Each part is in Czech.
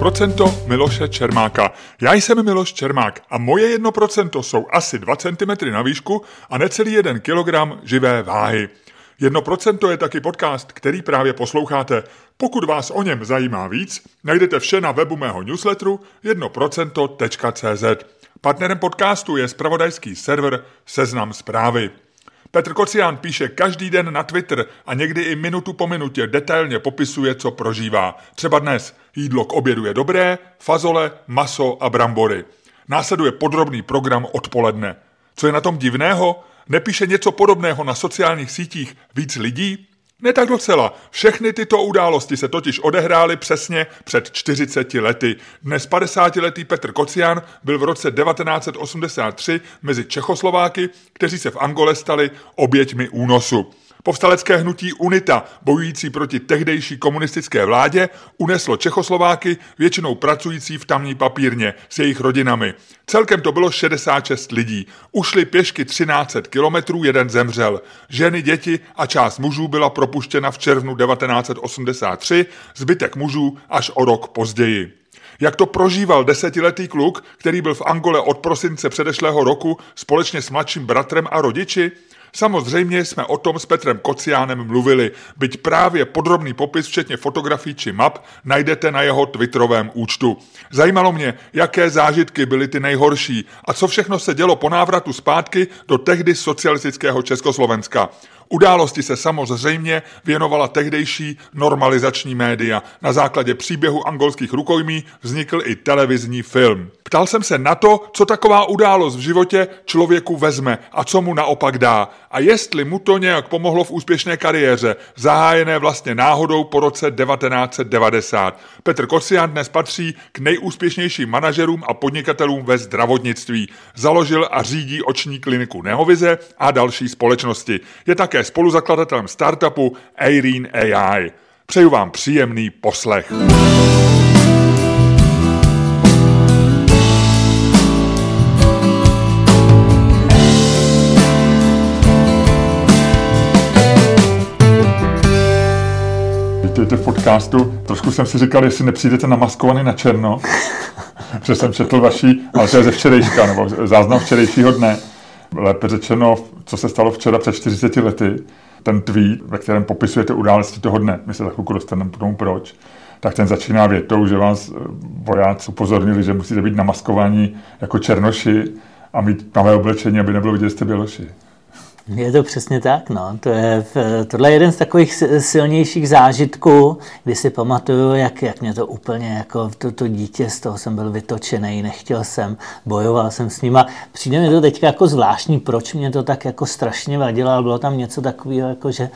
1% Miloše Čermáka. Já jsem Miloš Čermák a moje 1% jsou asi 2 cm na výšku a necelý 1 kg živé váhy. 1% je taky podcast, který právě posloucháte. Pokud vás o něm zajímá víc, najdete vše na webu mého newsletteru 1%.cz. Partnerem podcastu je spravodajský server Seznam zprávy. Petr Kocián píše každý den na Twitter a někdy i minutu po minutě detailně popisuje, co prožívá. Třeba dnes jídlo k obědu je dobré, fazole, maso a brambory. Následuje podrobný program odpoledne. Co je na tom divného? Nepíše něco podobného na sociálních sítích víc lidí? Ne tak docela. Všechny tyto události se totiž odehrály přesně před 40 lety. Dnes 50-letý Petr Kocián byl v roce 1983 mezi Čechoslováky, kteří se v Angole stali oběťmi únosu. Povstalecké hnutí UNITA, bojující proti tehdejší komunistické vládě, uneslo Čechoslováky, většinou pracující v tamní papírně, s jejich rodinami. Celkem to bylo 66 lidí. Ušli pěšky 1300 kilometrů, jeden zemřel. Ženy, děti a část mužů byla propuštěna v červnu 1983, zbytek mužů až o rok později. Jak to prožíval desetiletý kluk, který byl v Angole od prosince předešlého roku společně s mladším bratrem a rodiči? Samozřejmě jsme o tom s Petrem Kociánem mluvili, byť právě podrobný popis, včetně fotografií či map, najdete na jeho twitterovém účtu. Zajímalo mě, jaké zážitky byly ty nejhorší a co všechno se dělo po návratu zpátky do tehdy socialistického Československa. Události se samozřejmě věnovala tehdejší normalizační média. Na základě příběhu angolských rukojmí vznikl i televizní film. Ptal jsem se na to, co taková událost v životě člověku vezme a co mu naopak dá. A jestli mu to nějak pomohlo v úspěšné kariéře, zahájené vlastně náhodou po roce 1990. Petr Kosian dnes patří k nejúspěšnějším manažerům a podnikatelům ve zdravotnictví. Založil a řídí oční kliniku Nehovize a další společnosti. Je také spoluzakladatelem startupu Airin AI. Přeju vám příjemný poslech. vítejte v podcastu. Trošku jsem si říkal, jestli nepřijdete namaskovaný na černo, protože jsem četl vaší, ale to je ze včerejška, nebo záznam včerejšího dne. Lépe řečeno, co se stalo včera před 40 lety, ten tweet, ve kterém popisujete události toho dne, my se za chvilku dostaneme k tomu proč, tak ten začíná větou, že vás eh, vojáci upozornili, že musíte být namaskovaní jako černoši a mít tmavé oblečení, aby nebylo vidět, že jste běloši. Je to přesně tak, no. To je, tohle je jeden z takových silnějších zážitků, kdy si pamatuju, jak, jak mě to úplně jako to, to dítě, z toho jsem byl vytočený, nechtěl jsem, bojoval jsem s nima. Přijde mi to teď jako zvláštní, proč mě to tak jako strašně vadilo, ale bylo tam něco takového, jako že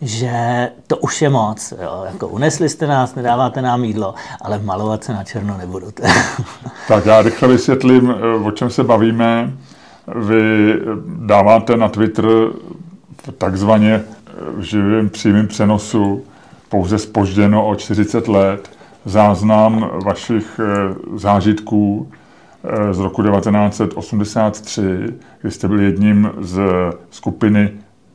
že to už je moc. Jo. Jako unesli jste nás, nedáváte nám jídlo, ale malovat se na černo nebudu. tak já rychle vysvětlím, o čem se bavíme. Vy dáváte na Twitter takzvaně v živém přímém přenosu pouze spožděno o 40 let záznam vašich eh, zážitků eh, z roku 1983, kdy jste byli jedním z skupiny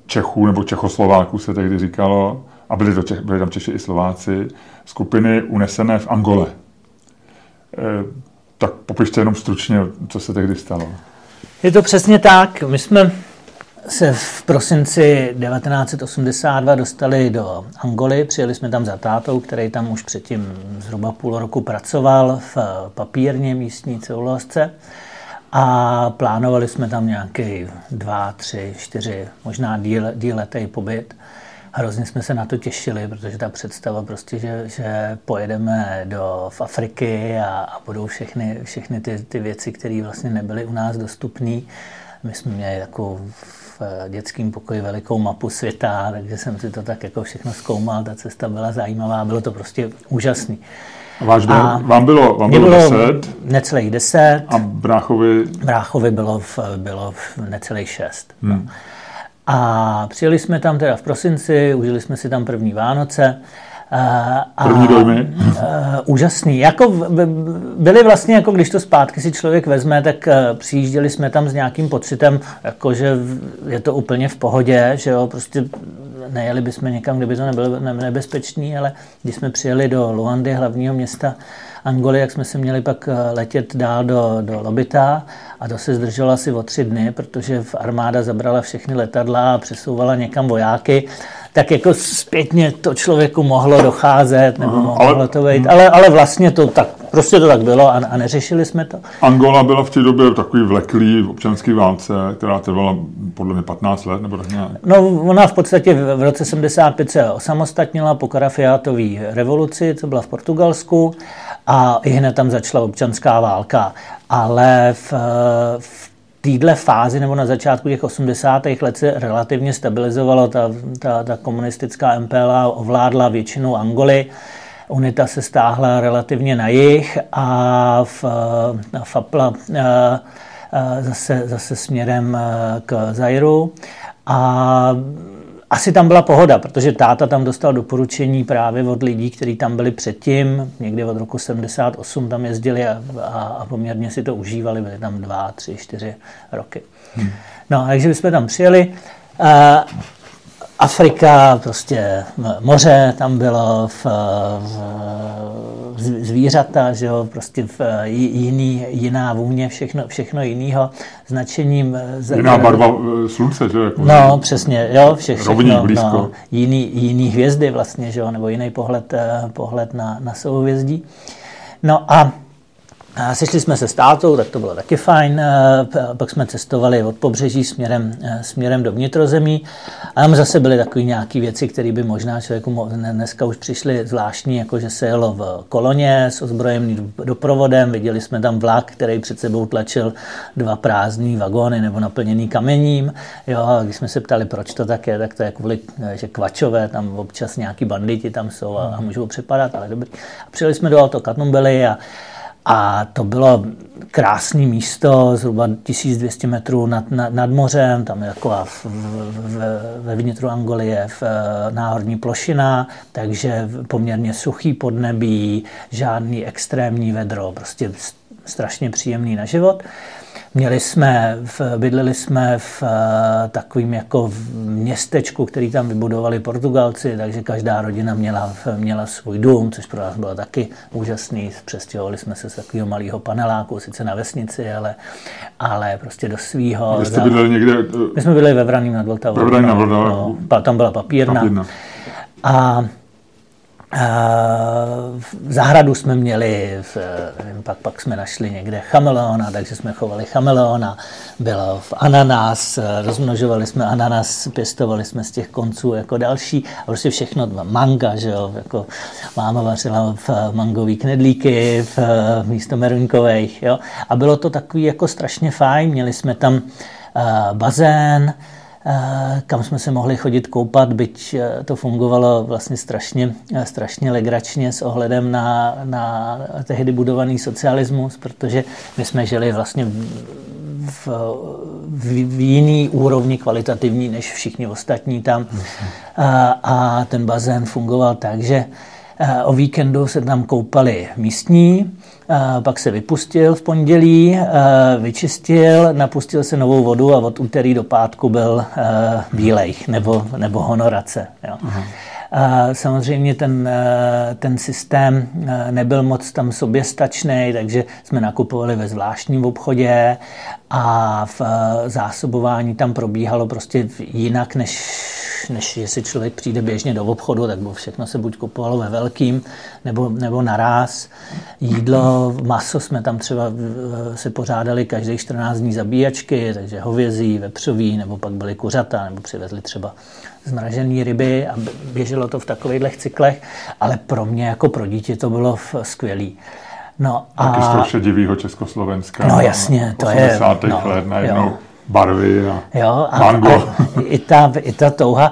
Čechů nebo Čechoslováků se tehdy říkalo, a byli, to Čech, byli tam Češi i Slováci, skupiny unesené v Angole. Eh, tak popište jenom stručně, co se tehdy stalo. Je to přesně tak. My jsme se v prosinci 1982 dostali do Angoly, přijeli jsme tam za tátou, který tam už předtím zhruba půl roku pracoval v papírně místní celulosce a plánovali jsme tam nějaký dva, tři, čtyři, možná díl, díletý pobyt. Hrozně jsme se na to těšili, protože ta představa prostě, že, že pojedeme do v Afriky a, a budou všechny, všechny ty, ty věci, které vlastně nebyly u nás dostupné. My jsme měli jako v dětském pokoji velikou mapu světa, takže jsem si to tak jako všechno zkoumal, ta cesta byla zajímavá, bylo to prostě úžasný. A váš a vám bylo, vám bylo, bylo deset? Necelých deset. A bráchovi? Bráchovi bylo, v, bylo v necelých šest. Hmm. No. A přijeli jsme tam teda v prosinci, užili jsme si tam první Vánoce. A, První dojmy? úžasný. Jako byli vlastně, jako když to zpátky si člověk vezme, tak e, přijížděli jsme tam s nějakým pocitem, jako že je to úplně v pohodě, že jo, prostě nejeli bychom někam, kde by to nebylo nebezpečný, ale když jsme přijeli do Luandy, hlavního města Angoly, jak jsme si měli pak eh, letět dál do, do Lobita a to se zdrželo asi o tři dny, protože armáda zabrala všechny letadla a přesouvala někam vojáky tak jako zpětně to člověku mohlo docházet, nebo Aha, mohlo ale, to být, ale, ale vlastně to tak, prostě to tak bylo a, a neřešili jsme to. Angola byla v té době takový vleklý občanský válce, která trvala podle mě 15 let, nebo tak nějak. No, ona v podstatě v roce 75 se osamostatnila po Karafiátové revoluci, co byla v Portugalsku, a i hned tam začala občanská válka. Ale v, v téhle fázi nebo na začátku těch 80. let se relativně stabilizovalo. Ta, ta, ta komunistická MPLA ovládla většinu Angoly. UNITA se stáhla relativně na jih a v, FAPLA eh, eh, zase, zase směrem eh, k Zairu. A asi tam byla pohoda, protože táta tam dostal doporučení právě od lidí, kteří tam byli předtím, někdy od roku 78 tam jezdili a, a, a poměrně si to užívali, byli tam dva, tři, čtyři roky. Hmm. No, takže jsme tam přijeli. Afrika, prostě moře tam bylo, v, v, zvířata, že jo, prostě v, jiný, jiná vůně, všechno, všechno jiného značením. Jiná barva e, slunce, že jo? Jako no, přesně, jo, vše, všechno. blízko. No, jiný, jiný hvězdy vlastně, že jo, nebo jiný pohled, e, pohled na, na souhvězdí. No a Sešli jsme se s tátou, tak to bylo taky fajn. Pak jsme cestovali od pobřeží směrem, směrem do vnitrozemí. A tam zase byly takové nějaké věci, které by možná člověku dneska už přišly zvláštní, jako že se jelo v koloně s ozbrojeným doprovodem. Viděli jsme tam vlak, který před sebou tlačil dva prázdné vagóny nebo naplněný kamením. Jo, a když jsme se ptali, proč to tak je, tak to je kvůli, že kvačové, tam občas nějaký banditi tam jsou a, a můžou přepadat, ale dobrý. A přijeli jsme do Alto Katnumbely a a to bylo krásné místo, zhruba 1200 metrů nad, nad, nad mořem, tam je taková v, v, ve vnitru Angoly je v, eh, náhorní plošina, takže poměrně suchý podnebí, žádný extrémní vedro, prostě strašně příjemný na život. Měli jsme, v, bydleli jsme v eh, takovým jako v městečku, který tam vybudovali Portugalci, takže každá rodina měla, měla svůj dům, což pro nás bylo taky úžasný. Přestěhovali jsme se z takového malého paneláku, sice na vesnici, ale, ale prostě do svého. jste bydleli někde? My jsme byli ve Vraným nad Vltavou. Ve Vraným nad Vltavou. No, tam byla papírna. papírna. A Zahradu jsme měli, v, pak, pak jsme našli někde chameleona, takže jsme chovali chameleona, bylo v ananas, rozmnožovali jsme ananas, pěstovali jsme z těch konců jako další. A prostě všechno, manga, že jo, jako máma vařila v mangový knedlíky v, místo meruňkových, jo, a bylo to takový jako strašně fajn, měli jsme tam bazén, Eh, kam jsme se mohli chodit koupat, byť eh, to fungovalo vlastně strašně, eh, strašně legračně s ohledem na, na tehdy budovaný socialismus, protože my jsme žili vlastně v, v, v jiný úrovni kvalitativní než všichni ostatní tam. A, a ten bazén fungoval tak, že o víkendu se tam koupali místní, pak se vypustil v pondělí, vyčistil, napustil se novou vodu a od úterý do pátku byl bílej nebo, nebo honorace. Jo. A samozřejmě ten, ten systém nebyl moc tam soběstačný, takže jsme nakupovali ve zvláštním obchodě a v zásobování tam probíhalo prostě jinak, než než jestli člověk přijde běžně do obchodu, tak všechno se buď kupovalo ve velkým, nebo, nebo naraz. Jídlo, maso jsme tam třeba se pořádali každý 14 dní zabíjačky, takže hovězí, vepřový, nebo pak byly kuřata, nebo přivezli třeba zmražené ryby a běželo to v takovýchhle cyklech, ale pro mě jako pro dítě to bylo skvělé. No a... Taky z toho šedivýho Československa. No jasně, to je... No, let najednou. Jo barvy a, jo, a mango. A i, ta, I ta touha,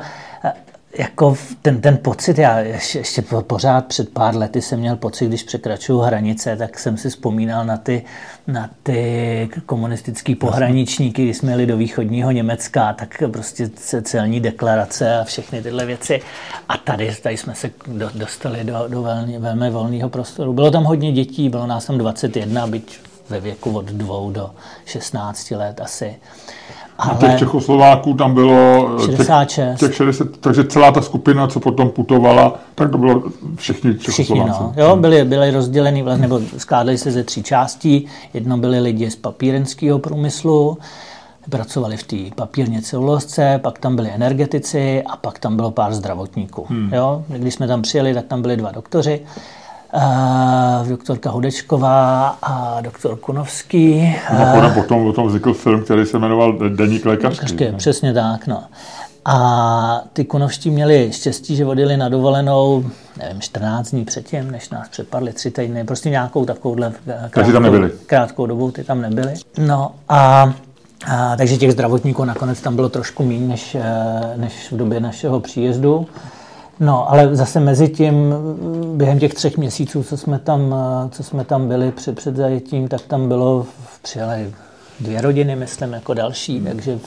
jako ten, ten pocit, já ještě, pořád před pár lety jsem měl pocit, když překračuju hranice, tak jsem si vzpomínal na ty, na ty komunistický pohraničníky, když jsme jeli do východního Německa, tak prostě celní deklarace a všechny tyhle věci. A tady, tady jsme se dostali do, do velmi, velmi volného prostoru. Bylo tam hodně dětí, bylo nás tam 21, byť ve věku od dvou do 16 let asi. Ale... A těch Čechoslováků tam bylo 66. Těch, těch 60, takže celá ta skupina, co potom putovala, tak to bylo všichni Čechoslováci. Všichni, no. Jo, byli, byli rozděleni, nebo skládali se ze tří částí. Jedno byli lidi z papírenského průmyslu, pracovali v té papírně celulosce, pak tam byli energetici a pak tam bylo pár zdravotníků. Hmm. Jo? Když jsme tam přijeli, tak tam byli dva doktoři. Uh, doktorka Hudečková a doktor Kunovský. Uh, potom o tom vznikl film, který se jmenoval Deník lékařský. Přesně tak, no. A ty kunovští měli štěstí, že odjeli na dovolenou, nevím, 14 dní předtím, než nás přepadli tři týdny, prostě nějakou takovouhle krátkou, tam nebyli. krátkou dobu, ty tam nebyli. No a a, takže těch zdravotníků nakonec tam bylo trošku méně než, eh, než v době našeho příjezdu. No, ale zase mezi tím, během těch třech měsíců, co jsme tam, eh, co jsme tam byli před, před zajetím, tak tam bylo, přijeli dvě rodiny, myslím, jako další, hmm. takže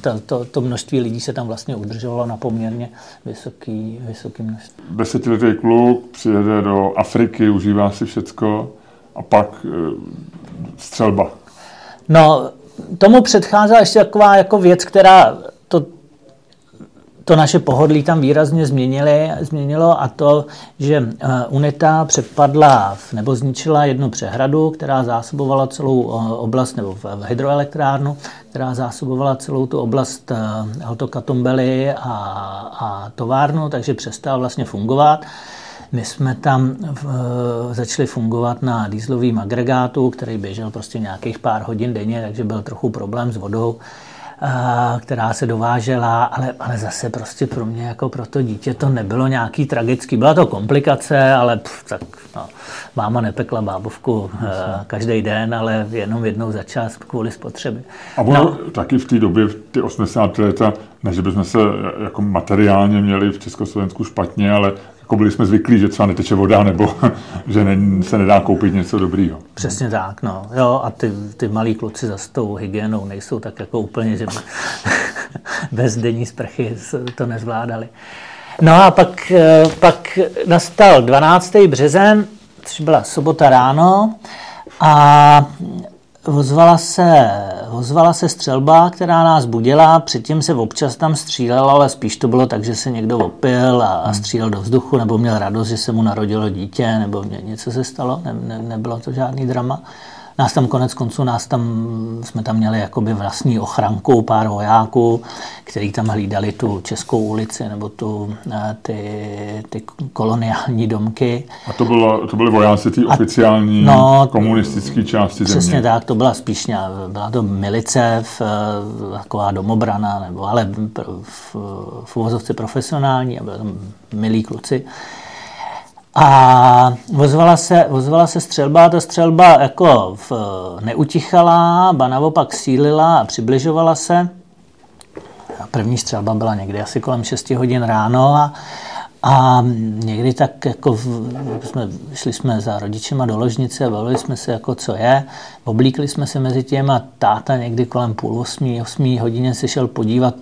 to, to, to množství lidí se tam vlastně udržovalo na poměrně vysoký, vysoký množství. Desetiletý kluk přijede do Afriky, užívá si všecko a pak e, střelba. No, tomu předcházela ještě taková jako věc, která to, naše pohodlí tam výrazně změnili, změnilo a to, že eh, UNITA přepadla nebo zničila jednu přehradu, která zásobovala celou eh, oblast, nebo v hydroelektrárnu, která zásobovala celou tu oblast eh, a, a továrnu, takže přestala vlastně fungovat. My jsme tam v, začali fungovat na dýzlovém agregátu, který běžel prostě nějakých pár hodin denně, takže byl trochu problém s vodou která se dovážela, ale, ale zase prostě pro mě jako pro to dítě to nebylo nějaký tragický. Byla to komplikace, ale pff, tak no, máma nepekla bábovku uh, každý den, ale jenom jednou za čas kvůli spotřeby. A ono no, taky v té době, v ty 80. leta, ne, že bychom se jako materiálně měli v Československu špatně, ale jako byli jsme zvyklí, že třeba neteče voda, nebo že ne, se nedá koupit něco dobrýho. Přesně tak, no. Jo, a ty, ty malí kluci za tou hygienou nejsou tak jako úplně, že bez denní sprchy to nezvládali. No a pak, eh, pak nastal 12. březen, což byla sobota ráno a ozvala se, ozvala se střelba, která nás budila. Předtím se občas tam střílelo, ale spíš to bylo tak, že se někdo opil a, a střílel do vzduchu, nebo měl radost, že se mu narodilo dítě, nebo něco se stalo. Ne, ne, nebylo to žádný drama. Nás tam konec konců, nás tam, jsme tam měli jakoby vlastní ochranku, pár vojáků, kteří tam hlídali tu Českou ulici nebo tu, eh, ty, ty koloniální domky. A to, bylo, to byly vojáci té oficiální no, komunistické části země? Přesně tak, to byla spíš, byla to milice, v, eh, taková domobrana, nebo ale v, v uvozovce profesionální a byli tam milí kluci. A ozvala se, ozvala se střelba, ta střelba jako v, neutichala, ba naopak sílila a přibližovala se. První střelba byla někdy asi kolem 6 hodin ráno a, a někdy tak jako v, jsme, šli jsme za rodičema do ložnice bavili jsme se jako co je. Oblíkli jsme se mezi těmi a táta někdy kolem půl osmí, osmí hodině se šel podívat,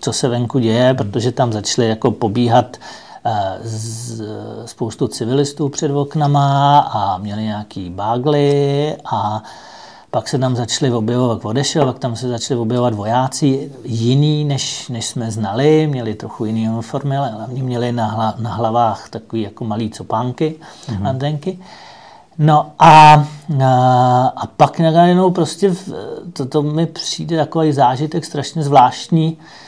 co se venku děje, protože tam začali jako pobíhat z, spoustu civilistů před oknama a měli nějaký bágly a pak se tam začali objevovat, odešel, pak tam se začali objevovat vojáci jiný, než, než jsme znali, měli trochu jiný uniformy, ale hlavně měli na, hla, na hlavách takový jako malý copánky, mm-hmm. antenky. No a, a, a pak najednou prostě to, to mi přijde takový zážitek strašně zvláštní, Eh,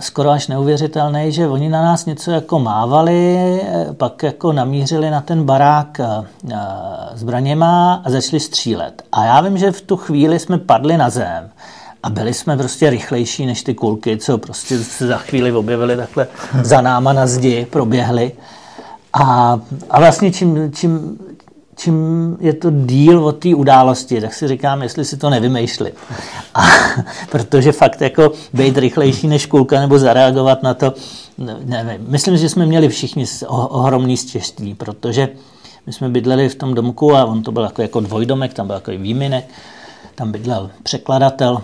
skoro až neuvěřitelný, že oni na nás něco jako mávali, eh, pak jako namířili na ten barák eh, zbraněma a začali střílet. A já vím, že v tu chvíli jsme padli na zem a byli jsme prostě rychlejší než ty kulky, co prostě se za chvíli objevili takhle za náma na zdi, proběhli. A, a vlastně čím, čím, čím je to díl od té události, tak si říkám, jestli si to nevymýšli. A, protože fakt jako být rychlejší než kulka nebo zareagovat na to, nevím. Myslím, že jsme měli všichni ohromný štěstí, protože my jsme bydleli v tom domku a on to byl jako, jako dvojdomek, tam byl jako výminek, tam bydlel překladatel,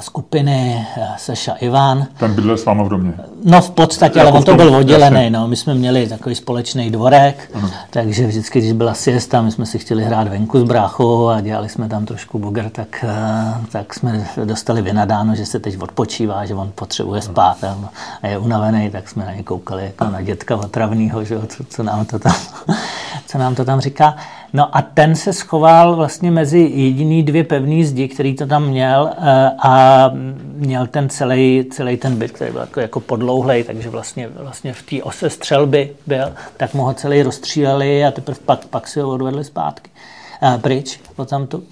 skupiny Seša Ivan. Ten bydlel s váma v domě? No v podstatě, jako ale on to byl oddělený. No. My jsme měli takový společný dvorek, uh-huh. takže vždycky, když byla siesta, my jsme si chtěli hrát venku s bráchou a dělali jsme tam trošku boger, tak, eh, tak jsme dostali vynadáno, že se teď odpočívá, že on potřebuje spát a je unavený, tak jsme na ně koukali jako na dětka otravného, že co, co, nám to tam, co nám to tam říká. No a ten se schoval vlastně mezi jediný dvě pevné zdi, který to tam měl eh, a měl ten celý, celý ten byt, který byl jako, jako podlouhlej, takže vlastně, vlastně v té ose střelby byl, tak mu ho celý rozstříleli a teprve pak, pak si ho odvedli zpátky uh, pryč tamtu.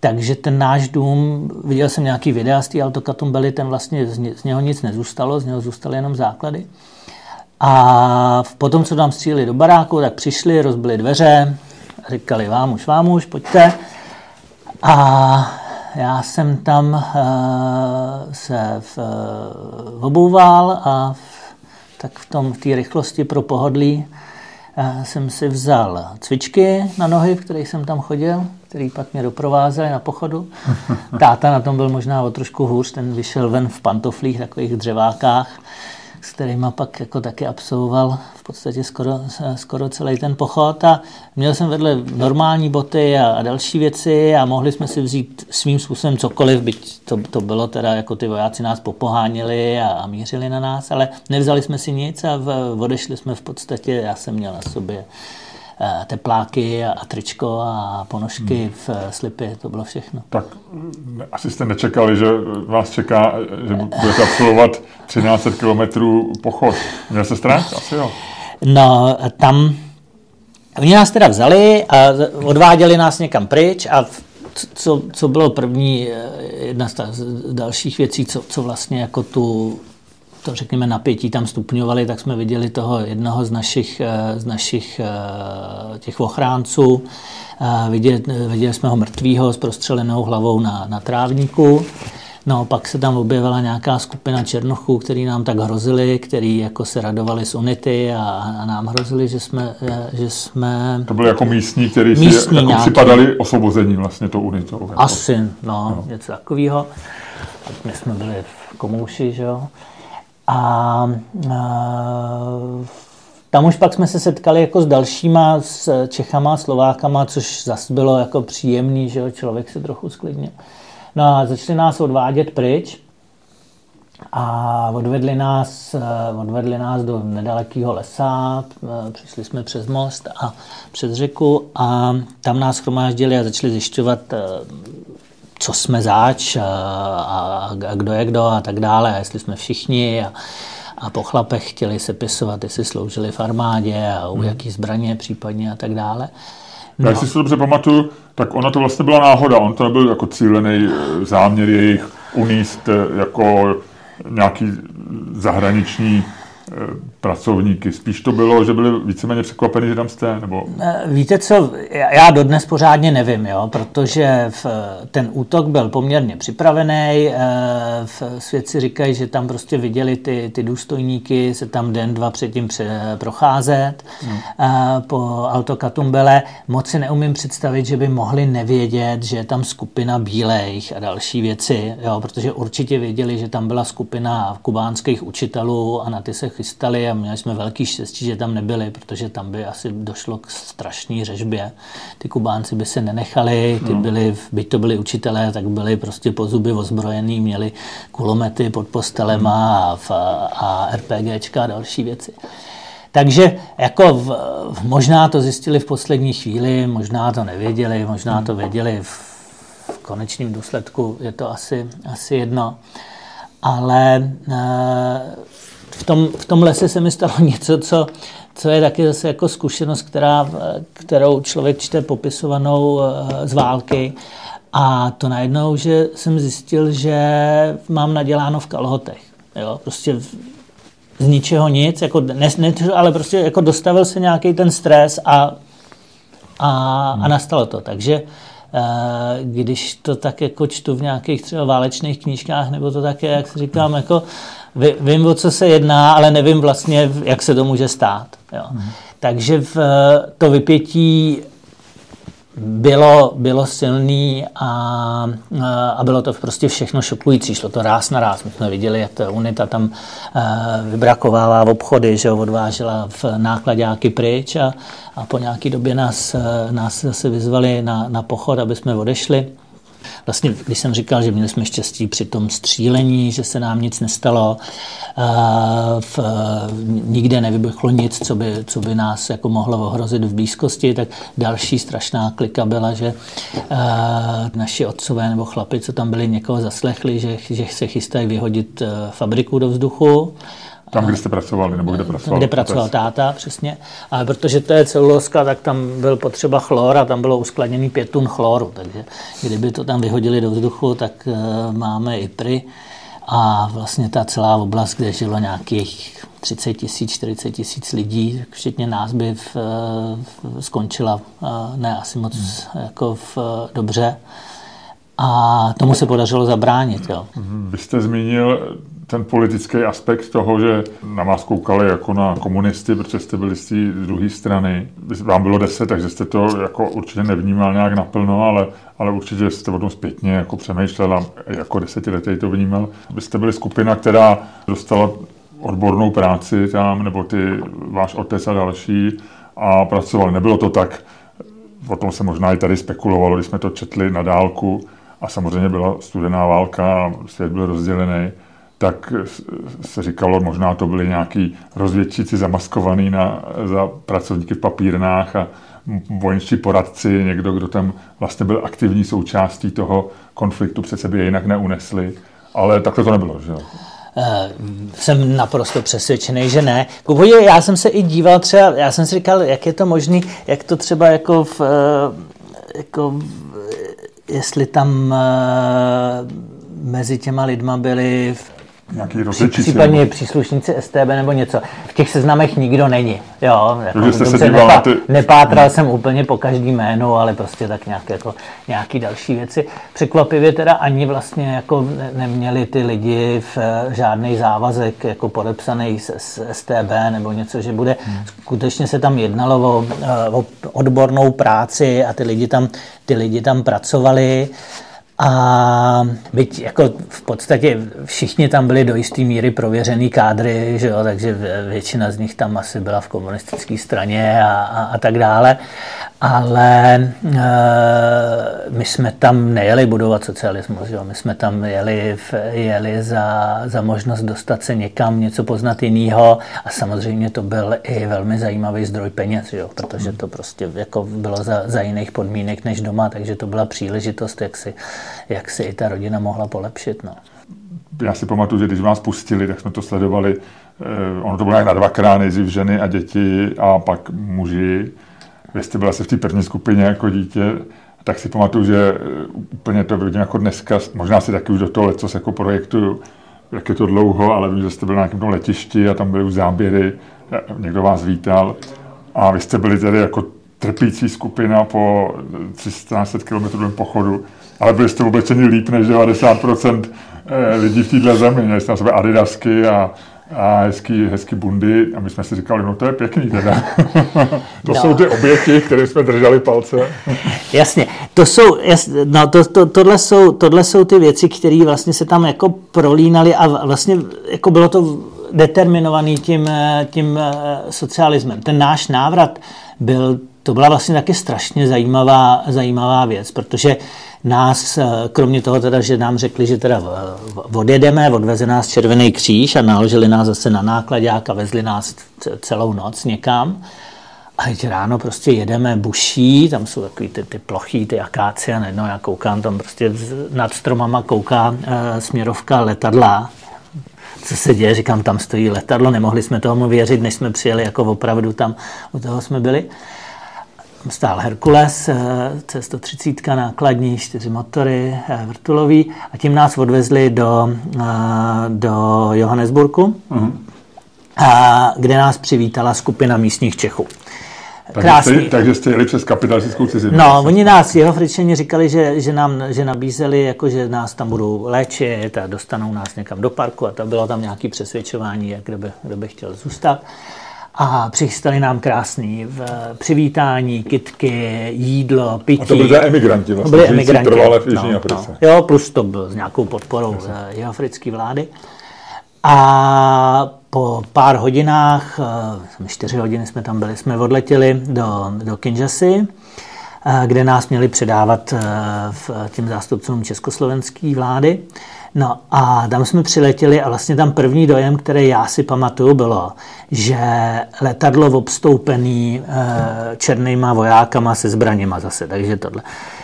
Takže ten náš dům, viděl jsem nějaký videa z té Altokatumbely, ten vlastně z, ně, z něho nic nezůstalo, z něho zůstaly jenom základy. A potom, co tam stříleli do baráku, tak přišli, rozbili dveře, říkali vám už, vám už, pojďte. A já jsem tam uh, se v, uh, obouval a v, tak v tom v té rychlosti pro pohodlí uh, jsem si vzal cvičky na nohy, v kterých jsem tam chodil, který pak mě doprovázeli na pochodu. Táta na tom byl možná o trošku hůř, ten vyšel ven v pantoflích, takových dřevákách s kterými pak jako taky absolvoval v podstatě skoro, skoro celý ten pochod. A měl jsem vedle normální boty a, a další věci a mohli jsme si vzít svým způsobem cokoliv, byť to, to bylo teda jako ty vojáci nás popoháněli a, a mířili na nás, ale nevzali jsme si nic a v, odešli jsme v podstatě, já jsem měl na sobě tepláky a tričko a ponožky hmm. v eh, slipy, to bylo všechno. Tak asi jste nečekali, že vás čeká, že budete absolvovat 1300 kilometrů pochod. Měl se strach? Asi jo. No, tam Oni nás teda vzali a odváděli nás někam pryč a co, co bylo první, eh, jedna z dalších věcí, co, co vlastně jako tu to řekněme napětí tam stupňovali, tak jsme viděli toho jednoho z našich, eh, z našich eh, těch ochránců. Eh, viděli, viděli jsme ho mrtvýho s prostřelenou hlavou na, na trávníku. No, pak se tam objevila nějaká skupina černochů, který nám tak hrozili, který jako se radovali z Unity a, a nám hrozili, že jsme, že jsme... To byly jako místní, kteří si jako připadali osvobození vlastně to Unitou. Jako. Asi, no, no, něco takového. My jsme byli v Komouši, že jo. A, tam už pak jsme se setkali jako s dalšíma, s Čechama, Slovákama, což zase bylo jako příjemný, že jo, člověk se trochu sklidnil. No a začali nás odvádět pryč a odvedli nás, odvedli nás do nedalekého lesa, přišli jsme přes most a přes řeku a tam nás chromáždili a začali zjišťovat co jsme zač a, a, a kdo je kdo a tak dále, a jestli jsme všichni a, a po chlapech chtěli sepisovat, jestli sloužili v armádě a u hmm. jaký zbraně případně a tak dále. No. Já si to dobře pamatuju, tak ona to vlastně byla náhoda, on to nebyl jako cílený eh, záměr jejich uníst eh, jako nějaký zahraniční pracovníky. Spíš to bylo, že byli víceméně překvapení, že tam jste? Nebo... Eh, víte co, já dodnes pořádně nevím, jo, protože v, ten útok byl poměrně připravený. Eh, v svědci říkají, že tam prostě viděli ty, ty důstojníky se tam den, dva předtím pře, procházet hmm. po autokatumbele. Moc si neumím představit, že by mohli nevědět, že je tam skupina bílejch a další věci, jo, protože určitě věděli, že tam byla skupina kubánských učitelů a na ty se chystali a měli jsme velký štěstí, že tam nebyli, protože tam by asi došlo k strašné řežbě. Ty Kubánci by se nenechali, ty no. byli, byť to byli učitelé, tak byli prostě po zuby ozbrojený, měli kulomety pod postelema a, a RPGčka a další věci. Takže jako v, možná to zjistili v poslední chvíli, možná to nevěděli, možná to věděli v, v konečném důsledku, je to asi, asi jedno. Ale e, v tom, v tom lese se mi stalo něco, co, co je taky zase jako zkušenost, která, kterou člověk čte popisovanou eh, z války. A to najednou, že jsem zjistil, že mám naděláno v kalhotech. Jo? Prostě z ničeho nic, jako ne, ne, ale prostě jako dostavil se nějaký ten stres a, a, a nastalo to. Takže eh, když to tak jako čtu v nějakých třeba válečných knížkách, nebo to také, jak si říkám, jako vím, o co se jedná, ale nevím vlastně, jak se to může stát. Jo. Hmm. Takže v to vypětí bylo, bylo silný a, a bylo to prostě všechno šokující. Šlo to ráz na ráz. My jsme viděli, jak ta UNITA tam vybrakovává v obchody, že odvážela v nákladáky pryč a, a po nějaké době nás, nás zase vyzvali na, na pochod, aby jsme odešli. Vlastně, když jsem říkal, že měli jsme štěstí při tom střílení, že se nám nic nestalo, v, nikde nevybuchlo nic, co by, co by nás jako mohlo ohrozit v blízkosti, tak další strašná klika byla, že naši otcové nebo chlapi, co tam byli, někoho zaslechli, že, že se chystají vyhodit fabriku do vzduchu tam, kde jste pracovali, nebo kde pracoval? Kde pracoval táta, přesně. Ale protože to je celuloska, tak tam byl potřeba chlor a tam bylo uskladněný pět tun chloru. Takže kdyby to tam vyhodili do vzduchu, tak uh, máme IPRy a vlastně ta celá oblast, kde žilo nějakých 30 tisíc, 40 tisíc lidí, včetně nás by v, v, skončila uh, ne asi moc hmm. jako v, dobře. A tomu se podařilo zabránit. Jo. Vy jste zmínil ten politický aspekt toho, že na vás koukali jako na komunisty, protože jste byli z té druhé strany. Vám bylo deset, takže jste to jako určitě nevnímal nějak naplno, ale, ale určitě jste o tom zpětně jako přemýšlel a jako desetiletí to vnímal. Vy jste byli skupina, která dostala odbornou práci tam, nebo ty váš otec a další a pracovali. Nebylo to tak, o tom se možná i tady spekulovalo, když jsme to četli na dálku a samozřejmě byla studená válka svět byl rozdělený tak se říkalo, možná to byli nějaký rozvědčíci zamaskovaný na, za pracovníky v papírnách a vojenští poradci, někdo, kdo tam vlastně byl aktivní součástí toho konfliktu, přece by je jinak neunesli. Ale takto to nebylo, že jo? Eh, jsem naprosto přesvědčený, že ne. Kupodě, já jsem se i díval třeba, já jsem si říkal, jak je to možné, jak to třeba jako v, eh, jako jestli tam eh, mezi těma lidma byli nějaký rozličící. Případně příslušníci STB nebo něco. V těch seznamech nikdo není. Jo, jako, jste se nepá, ty... Nepátral hmm. jsem úplně po každý jménu, ale prostě tak nějak jako, nějaký další věci. Překvapivě teda ani vlastně jako neměli ty lidi v eh, žádný závazek jako podepsaný s, s STB nebo něco, že bude. Hmm. Skutečně se tam jednalo o, eh, o odbornou práci a ty lidi tam, ty lidi tam pracovali. A byť jako v podstatě všichni tam byli do jisté míry prověřený kádry, že jo, takže většina z nich tam asi byla v komunistické straně a, a, a tak dále ale e, my jsme tam nejeli budovat socialismus, jo? my jsme tam jeli, jeli za, za možnost dostat se někam, něco poznat jiného a samozřejmě to byl i velmi zajímavý zdroj peněz, jo? protože to prostě jako bylo za, za jiných podmínek než doma, takže to byla příležitost, jak si, jak si i ta rodina mohla polepšit. No. Já si pamatuju, že když vás pustili, tak jsme to sledovali, eh, ono to bylo jak na dvakrát, nejdřív ženy a děti a pak muži vy jste byla se v té první skupině jako dítě, tak si pamatuju, že eh, úplně to vidím jako dneska, možná si taky už do toho lecos jako projektu, jak je to dlouho, ale vím, že jste byl na nějakém letišti a tam byly už záběry, někdo vás vítal a vy jste byli tedy jako trpící skupina po 300 km pochodu, ale byli jste oblečeni líp než 90% eh, lidí v této zemi. Měli jste na sebe adidasky a a hezký, hezký bundy a my jsme si říkali, no to je pěkný teda. to no. jsou ty oběti, které jsme drželi palce. Jasně, to jsou, jas, no, to, to, tohle, jsou, tohle jsou ty věci, které vlastně se tam jako prolínaly a vlastně jako bylo to determinovaný tím, tím eh, socialismem. Ten náš návrat byl, to byla vlastně taky strašně zajímavá, zajímavá věc, protože nás, eh, kromě toho teda, že nám řekli, že teda odjedeme, odveze nás Červený kříž a naložili nás zase na nákladák a vezli nás celou noc někam. A teď ráno prostě jedeme buší, tam jsou takový ty, ty plochý, ty akácie, a najednou já koukám, tam prostě nad stromama kouká e, směrovka letadla, co se děje, říkám, tam stojí letadlo, nemohli jsme tomu věřit, než jsme přijeli, jako opravdu tam u toho jsme byli stál Herkules, eh, C130 nákladní, čtyři motory, eh, vrtulový a tím nás odvezli do, eh, do Johannesburgu, uh-huh. kde nás přivítala skupina místních Čechů. Krásný. Takže jste, takže jste jeli přes kapitalistickou cizinu. No, oni nás, jeho fričeni říkali, že, že nám že nabízeli, jako, že nás tam budou léčit a dostanou nás někam do parku a to bylo tam nějaké přesvědčování, jak kdo by, kdo by chtěl zůstat. A přichystali nám krásný v přivítání, kitky, jídlo, pití. A to byli emigranti vlastně, to byli emigranti. trvale v Jižní no, Africe. No. Jo, plus to byl s nějakou podporou Jasně. africké vlády. A po pár hodinách, eh, čtyři hodiny jsme tam byli, jsme odletěli do, do Kinshasy, eh, kde nás měli předávat eh, v těm zástupcům československé vlády. No a tam jsme přiletěli a vlastně tam první dojem, který já si pamatuju, bylo, že letadlo obstoupený černýma vojákama se zbraněma zase, takže tohle.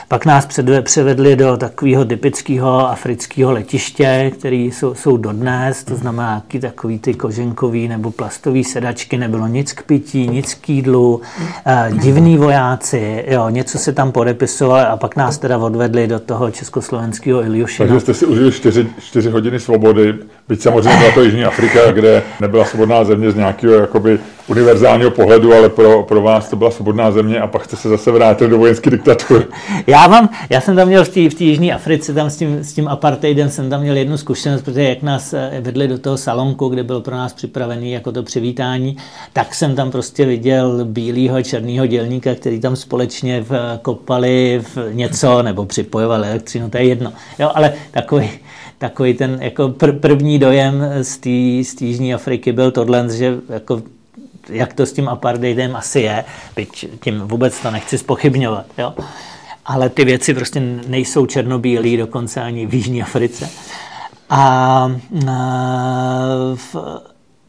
Pak nás převedli do takového typického afrického letiště, které jsou, jsou dodnes, to znamená jaký takový ty koženkový nebo plastový sedačky, nebylo nic k pití, nic k jídlu, eh, divní vojáci, jo, něco se tam podepisovali a pak nás teda odvedli do toho československého Iljušina. Takže jste si užili čtyři, čtyři hodiny svobody, byť samozřejmě byla to Jižní Afrika, kde nebyla svobodná země z nějakého jakoby univerzálního pohledu, ale pro, pro vás to byla svobodná země a pak jste se zase vrátil do vojenské diktatury. Já, mám, já jsem tam měl v té v Jižní Africe, tam s tím, s tím apartheidem jsem tam měl jednu zkušenost, protože jak nás eh, vedli do toho salonku, kde byl pro nás připravený jako to přivítání, tak jsem tam prostě viděl bílého černého dělníka, který tam společně v, kopali v něco nebo připojovali elektřinu, to je jedno. Jo, ale takový, takový ten jako pr- první dojem z té Jižní Afriky byl tohle, že jako jak to s tím apartheidem asi je, byť tím vůbec to nechci spochybňovat, jo. Ale ty věci prostě nejsou černobílé, dokonce ani v Jižní Africe. A, a,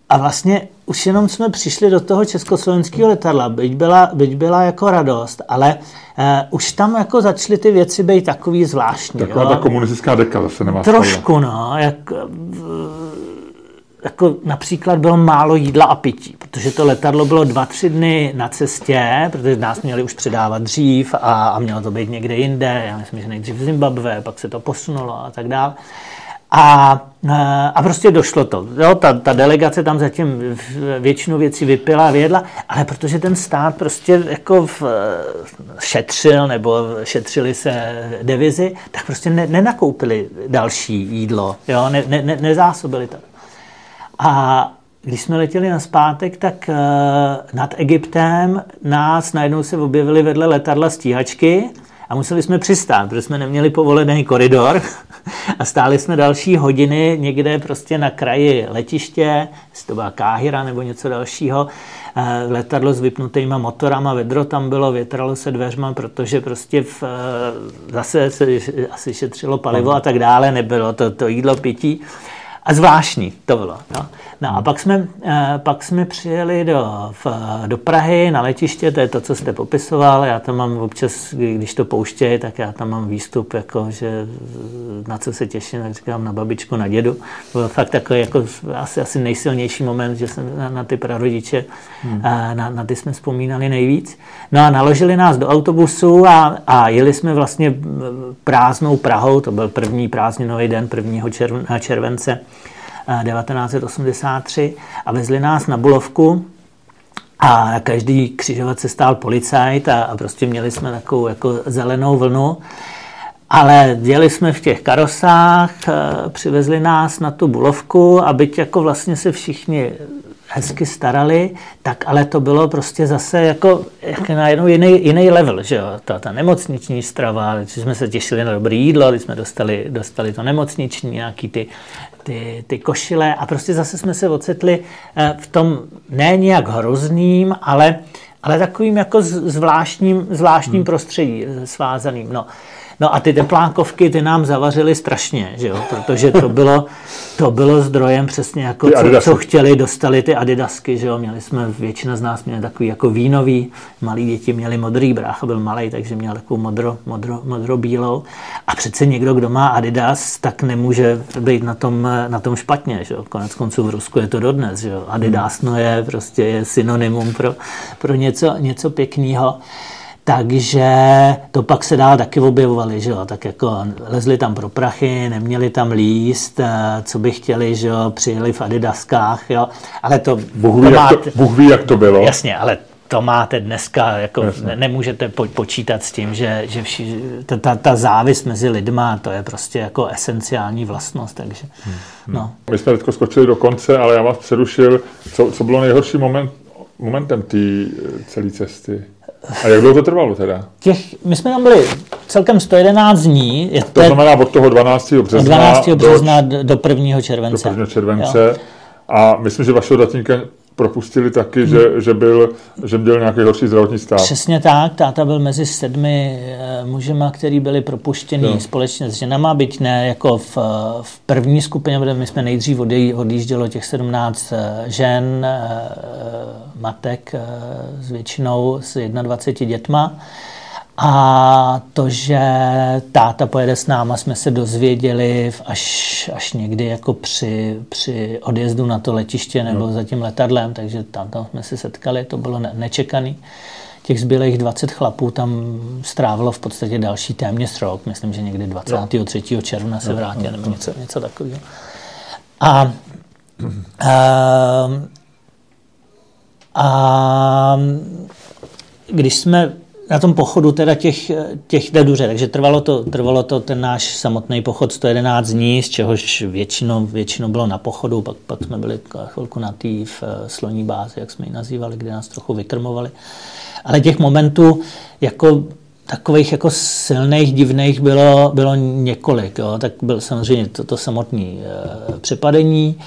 a vlastně už jenom jsme přišli do toho československého letadla, byť byla, byť byla jako radost, ale uh, už tam jako začaly ty věci být takový zvláštní. Taková jo? ta komunistická deka zase nemá Trošku, no. Jak, jako například bylo málo jídla a pití, protože to letadlo bylo dva, tři dny na cestě, protože nás měli už předávat dřív a, a mělo to být někde jinde, já myslím, že nejdřív v Zimbabwe, pak se to posunulo a tak dále. A, a prostě došlo to. Jo, ta, ta delegace tam zatím většinu věcí vypila a vědla, ale protože ten stát prostě jako v, šetřil nebo šetřili se devizy, tak prostě ne, nenakoupili další jídlo, jo, ne, ne, nezásobili to. A když jsme letěli na zpátek, tak uh, nad Egyptem nás najednou se objevily vedle letadla stíhačky a museli jsme přistát, protože jsme neměli povolený koridor a stáli jsme další hodiny někde prostě na kraji letiště, jestli to byla Káhira nebo něco dalšího, eh, letadlo s vypnutýma motorama, vedro tam bylo, větralo se dveřma, protože prostě v, eh, zase se asi šetřilo palivo a tak dále, nebylo to, to jídlo, pití. A zvláštní to bylo. No. No a pak jsme, eh, pak jsme přijeli do, v, do Prahy na letiště, to je to, co jste popisoval. Já tam mám občas, když to pouštějí, tak já tam mám výstup, jako, že na co se těším, tak říkám na babičku, na dědu. To byl fakt takový jako, asi, asi nejsilnější moment, že jsem na, na ty prarodiče, hmm. a na, na ty jsme vzpomínali nejvíc. No a naložili nás do autobusu a, a jeli jsme vlastně prázdnou Prahou, to byl první prázdninový den 1. července 1983 a vezli nás na Bulovku a na každý křižovatce stál policajt a, a prostě měli jsme takovou jako zelenou vlnu. Ale jeli jsme v těch karosách, přivezli nás na tu Bulovku a jako vlastně se všichni hezky starali, tak ale to bylo prostě zase jako, jako na jednou jiný, jiný level, že jo, ta, ta nemocniční strava, když jsme se těšili na dobré jídlo, když jsme dostali, dostali to nemocniční, nějaký ty, ty, ty košile a prostě zase jsme se ocitli eh, v tom ne nějak hrozným, ale, ale takovým jako zvláštním, zvláštním hmm. prostředí eh, svázaným. No. No a ty teplánkovky, ty nám zavařily strašně, že jo? protože to bylo, to bylo zdrojem přesně jako, co, co chtěli, dostali ty adidasky, že jo? měli jsme, většina z nás měli takový jako vínový, malí děti měli modrý, brácha byl malý, takže měl takovou modro, modro, modro-bílou a přece někdo, kdo má adidas, tak nemůže být na tom, na tom špatně, že jo? konec konců v Rusku je to dodnes, že jo? adidas no je prostě je synonymum pro, pro něco, něco pěkného. Takže to pak se dál taky objevovali, že jo, tak jako lezli tam pro prachy, neměli tam líst, eh, co by chtěli, že jo, přijeli v adidaskách, jo, ale to... Bůh ví, to máte, jak, to, Bůh ví jak to bylo. Jasně, ale to máte dneska, jako Jasně. nemůžete po, počítat s tím, že, že vši, ta, ta, ta závis mezi lidma, to je prostě jako esenciální vlastnost, takže hmm. no. My jsme teď skočili do konce, ale já vás přerušil. Co, co bylo nejhorší moment momentem té celé cesty? A jak dlouho to trvalo teda? Těch, my jsme tam byli celkem 111 dní. Je to znamená od toho 12. března, 12. března do, do 1. července. Do 1. července. Jo. A myslím, že vašeho datníka propustili taky, hmm. že, že, byl, že měl nějaký horší zdravotní stav. Přesně tak, táta byl mezi sedmi eh, mužema, který byli propuštěni jo. společně s ženama, byť ne jako v, v první skupině, protože my jsme nejdřív odjíždělo těch 17 eh, žen, eh, matek s většinou s 21 dětma. A to, že táta pojede s náma, jsme se dozvěděli až, až někdy jako při, při odjezdu na to letiště nebo no. za tím letadlem, takže tam, tam jsme se setkali, to bylo ne, nečekaný. Těch zbylých 20 chlapů tam strávilo v podstatě další téměř rok, myslím, že někdy 23. No. června se vrátili, nebo něco, něco takového. A, a, a když jsme na tom pochodu teda těch, těch duře, takže trvalo to, trvalo to ten náš samotný pochod 111 dní, z čehož většinou, většinou bylo na pochodu, pak, pak jsme byli chvilku na té v eh, sloní bázi, jak jsme ji nazývali, kde nás trochu vykrmovali. Ale těch momentů jako takových jako silných, divných bylo, bylo několik. Jo. Tak byl samozřejmě toto to samotné e, přepadení,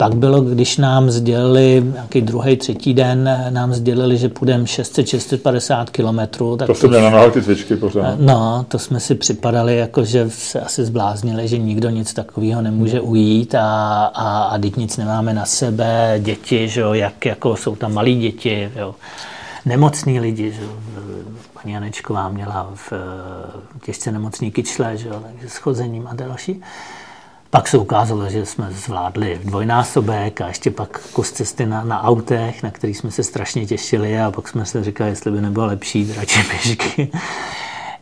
pak bylo, když nám sdělili, nějaký druhý, třetí den, nám sdělili, že půjdeme 600-650 kilometrů. To jsme měli na ty cvičky pořád. No, to jsme si připadali, jako že se asi zbláznili, že nikdo nic takového nemůže ujít a, a, a teď nic nemáme na sebe, děti, že jo, jak jako jsou tam malí děti, jo. nemocní lidi, že jo. paní Janečková měla v těžce nemocný kyčle, že jo, takže s chozením a další. Pak se ukázalo, že jsme zvládli dvojnásobek a ještě pak kus cesty na, na autech, na který jsme se strašně těšili a pak jsme si říkali, jestli by nebylo lepší radši pěšky.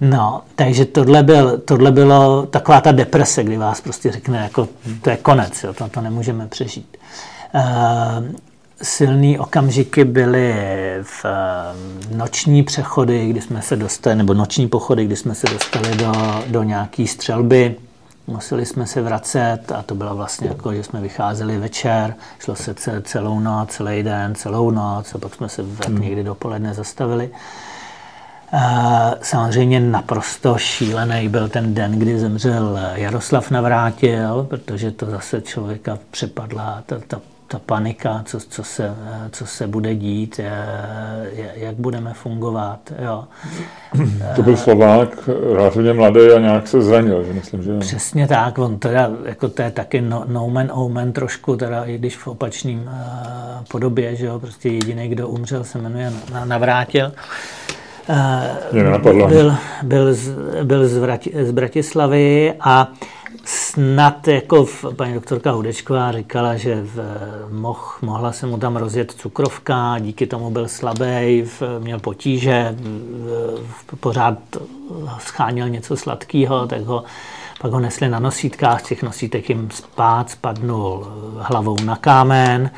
No, takže tohle, byl, tohle bylo taková ta deprese, kdy vás prostě řekne, jako to je konec, jo, to, to nemůžeme přežít. Uh, silný okamžiky byly v uh, noční přechody, kdy jsme se dostali, nebo noční pochody, kdy jsme se dostali do, do nějaký střelby, Museli jsme se vracet a to bylo vlastně jako, že jsme vycházeli večer, šlo se celou noc, celý den, celou noc a pak jsme se hmm. někdy dopoledne zastavili. Samozřejmě naprosto šílený byl ten den, kdy zemřel Jaroslav Navrátil, protože to zase člověka přepadla ta, ta ta panika, co, co, se, co se bude dít, jak budeme fungovat. Jo. To byl Slovák, relativně mladý a nějak se zranil, že myslím, že... Přesně tak, on teda, jako to je taky no, no man, oh man trošku, teda i když v opačným uh, podobě, že jo, prostě jediný, kdo umřel, se jmenuje Navrátil. Uh, byl, byl, z, byl z, Vrati, z Bratislavy a snad jako v, paní doktorka Hudečková říkala, že v, moh, mohla se mu tam rozjet cukrovka, díky tomu byl slabý, měl potíže, v, pořád schánil něco sladkého, tak ho pak ho nesli na nosítkách, z těch nosítek jim spát, spadnul hlavou na kámen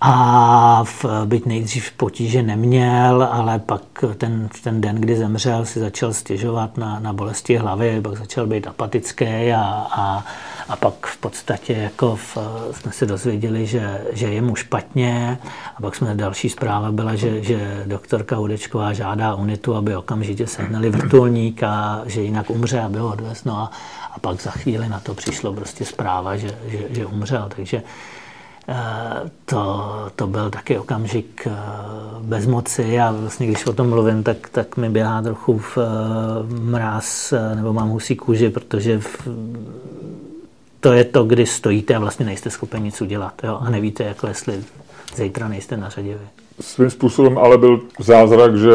a v, byť nejdřív potíže neměl, ale pak ten, ten den, kdy zemřel, si začal stěžovat na, na bolesti hlavy, pak začal být apatický a, a, a pak v podstatě jako v, jsme se dozvěděli, že, že je mu špatně a pak jsme další zpráva byla, že, že doktorka Hudečková žádá unitu, aby okamžitě sehnali vrtulník a že jinak umře, aby ho odvez. No a, a pak za chvíli na to přišlo prostě zpráva, že, že, že umřel. Takže to, to byl taky okamžik eh, bezmoci a vlastně když o tom mluvím, tak, tak mi běhá trochu v eh, mráz nebo mám husí kůži, protože v, to je to, kdy stojíte a vlastně nejste schopni nic udělat jo? a nevíte, jako jestli zítra nejste na řadě vy. Svým způsobem ale byl zázrak, že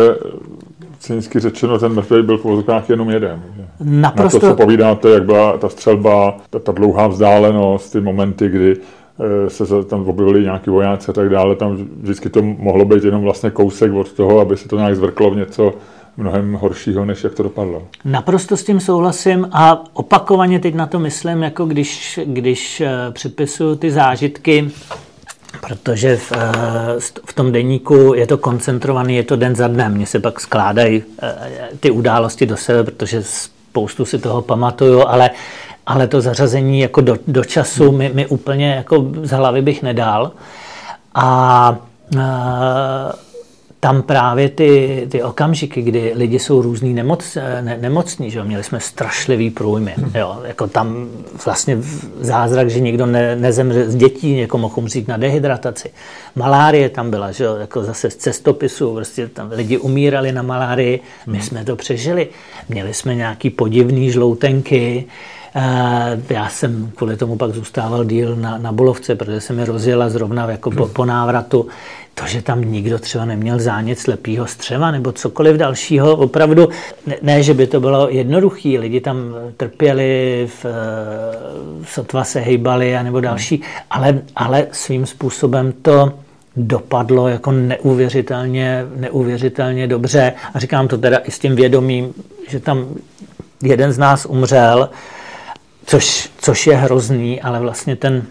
cynicky řečeno ten mrtvý byl v vozokách jenom jeden. Naprosto... Na to, co povídáte, jak byla ta střelba, ta, ta dlouhá vzdálenost, ty momenty, kdy Eh, se tam objevili nějaký vojáci a tak dále, tam vždycky to mohlo být jenom vlastně kousek od toho, aby se to nějak zvrklo v něco mnohem horšího, než jak to dopadlo. Naprosto s tím souhlasím a opakovaně teď na to myslím, jako když, když eh, připisuju ty zážitky, protože v, eh, v tom deníku je to koncentrovaný, je to den za dnem. Mně se pak skládají ty události do sebe, protože spoustu si toho pamatuju, ale ale to zařazení jako do, do času mi, mi úplně jako z hlavy bych nedal. A tam právě ty, ty okamžiky, kdy lidi jsou různý nemoc, ne, nemocní, že jo? měli jsme strašlivý průjmy. Jo? Jako tam vlastně zázrak, že nikdo ne, nezemře z dětí, někomu mohl umřít na dehydrataci. Malárie tam byla, že jo? jako zase z cestopisu, prostě tam lidi umírali na malárii, my hmm. jsme to přežili. Měli jsme nějaký podivný žloutenky, já jsem kvůli tomu pak zůstával díl na, na Bolovce, protože se mi rozjela zrovna jako po, po návratu. To, že tam nikdo třeba neměl zánět slepýho střeva nebo cokoliv dalšího, opravdu ne, ne že by to bylo jednoduché, lidi tam trpěli, v, eh, sotva se hejbali a nebo další, ale, ale svým způsobem to dopadlo jako neuvěřitelně, neuvěřitelně dobře. A říkám to teda i s tím vědomím, že tam jeden z nás umřel, což, což je hrozný, ale vlastně ten,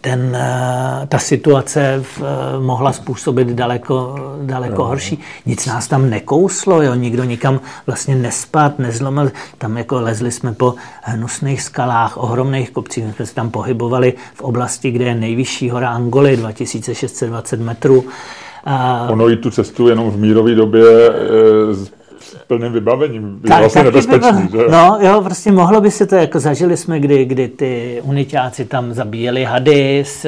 ten, eh, ta situace v, eh, mohla způsobit daleko, daleko no. horší. Nic nás tam nekouslo, jo, nikdo nikam vlastně nespad, nezlomil. Tam jako lezli jsme po hnusných skalách, ohromných kopcích. My jsme se tam pohybovali v oblasti, kde je nejvyšší hora Angoly, 2620 metrů. A... Ono i tu cestu jenom v mírové době e, plným vybavením. Je tak, vlastně nebezpečný. Že? No jo, prostě mohlo by se to, jako zažili jsme, kdy, kdy ty unitáci tam zabíjeli hady, s,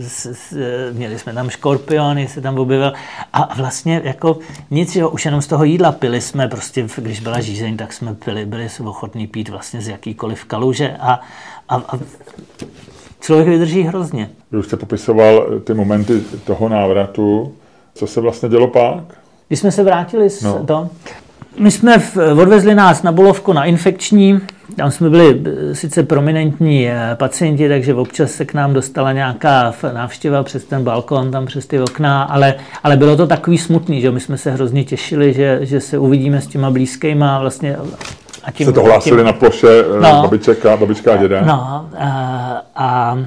s, s, měli jsme tam škorpiony, se tam objevil a vlastně jako nic, jo, už jenom z toho jídla pili jsme, prostě když byla žízeň, tak jsme pili, byli jsme ochotní pít vlastně z jakýkoliv kaluže a, a, a člověk vydrží hrozně. Vy už jste popisoval ty momenty toho návratu, co se vlastně dělo pak? Když jsme se vrátili z no. to, my jsme v, odvezli nás na Bolovku na infekční, tam jsme byli eh, sice prominentní eh, pacienti, takže občas se k nám dostala nějaká návštěva přes ten balkon, tam přes ty okna, ale, ale bylo to takový smutný, že my jsme se hrozně těšili, že, že se uvidíme s těma blízkýma vlastně a tím, Se to hlásili tím, na ploše eh, no, babička, babička a děda. No a a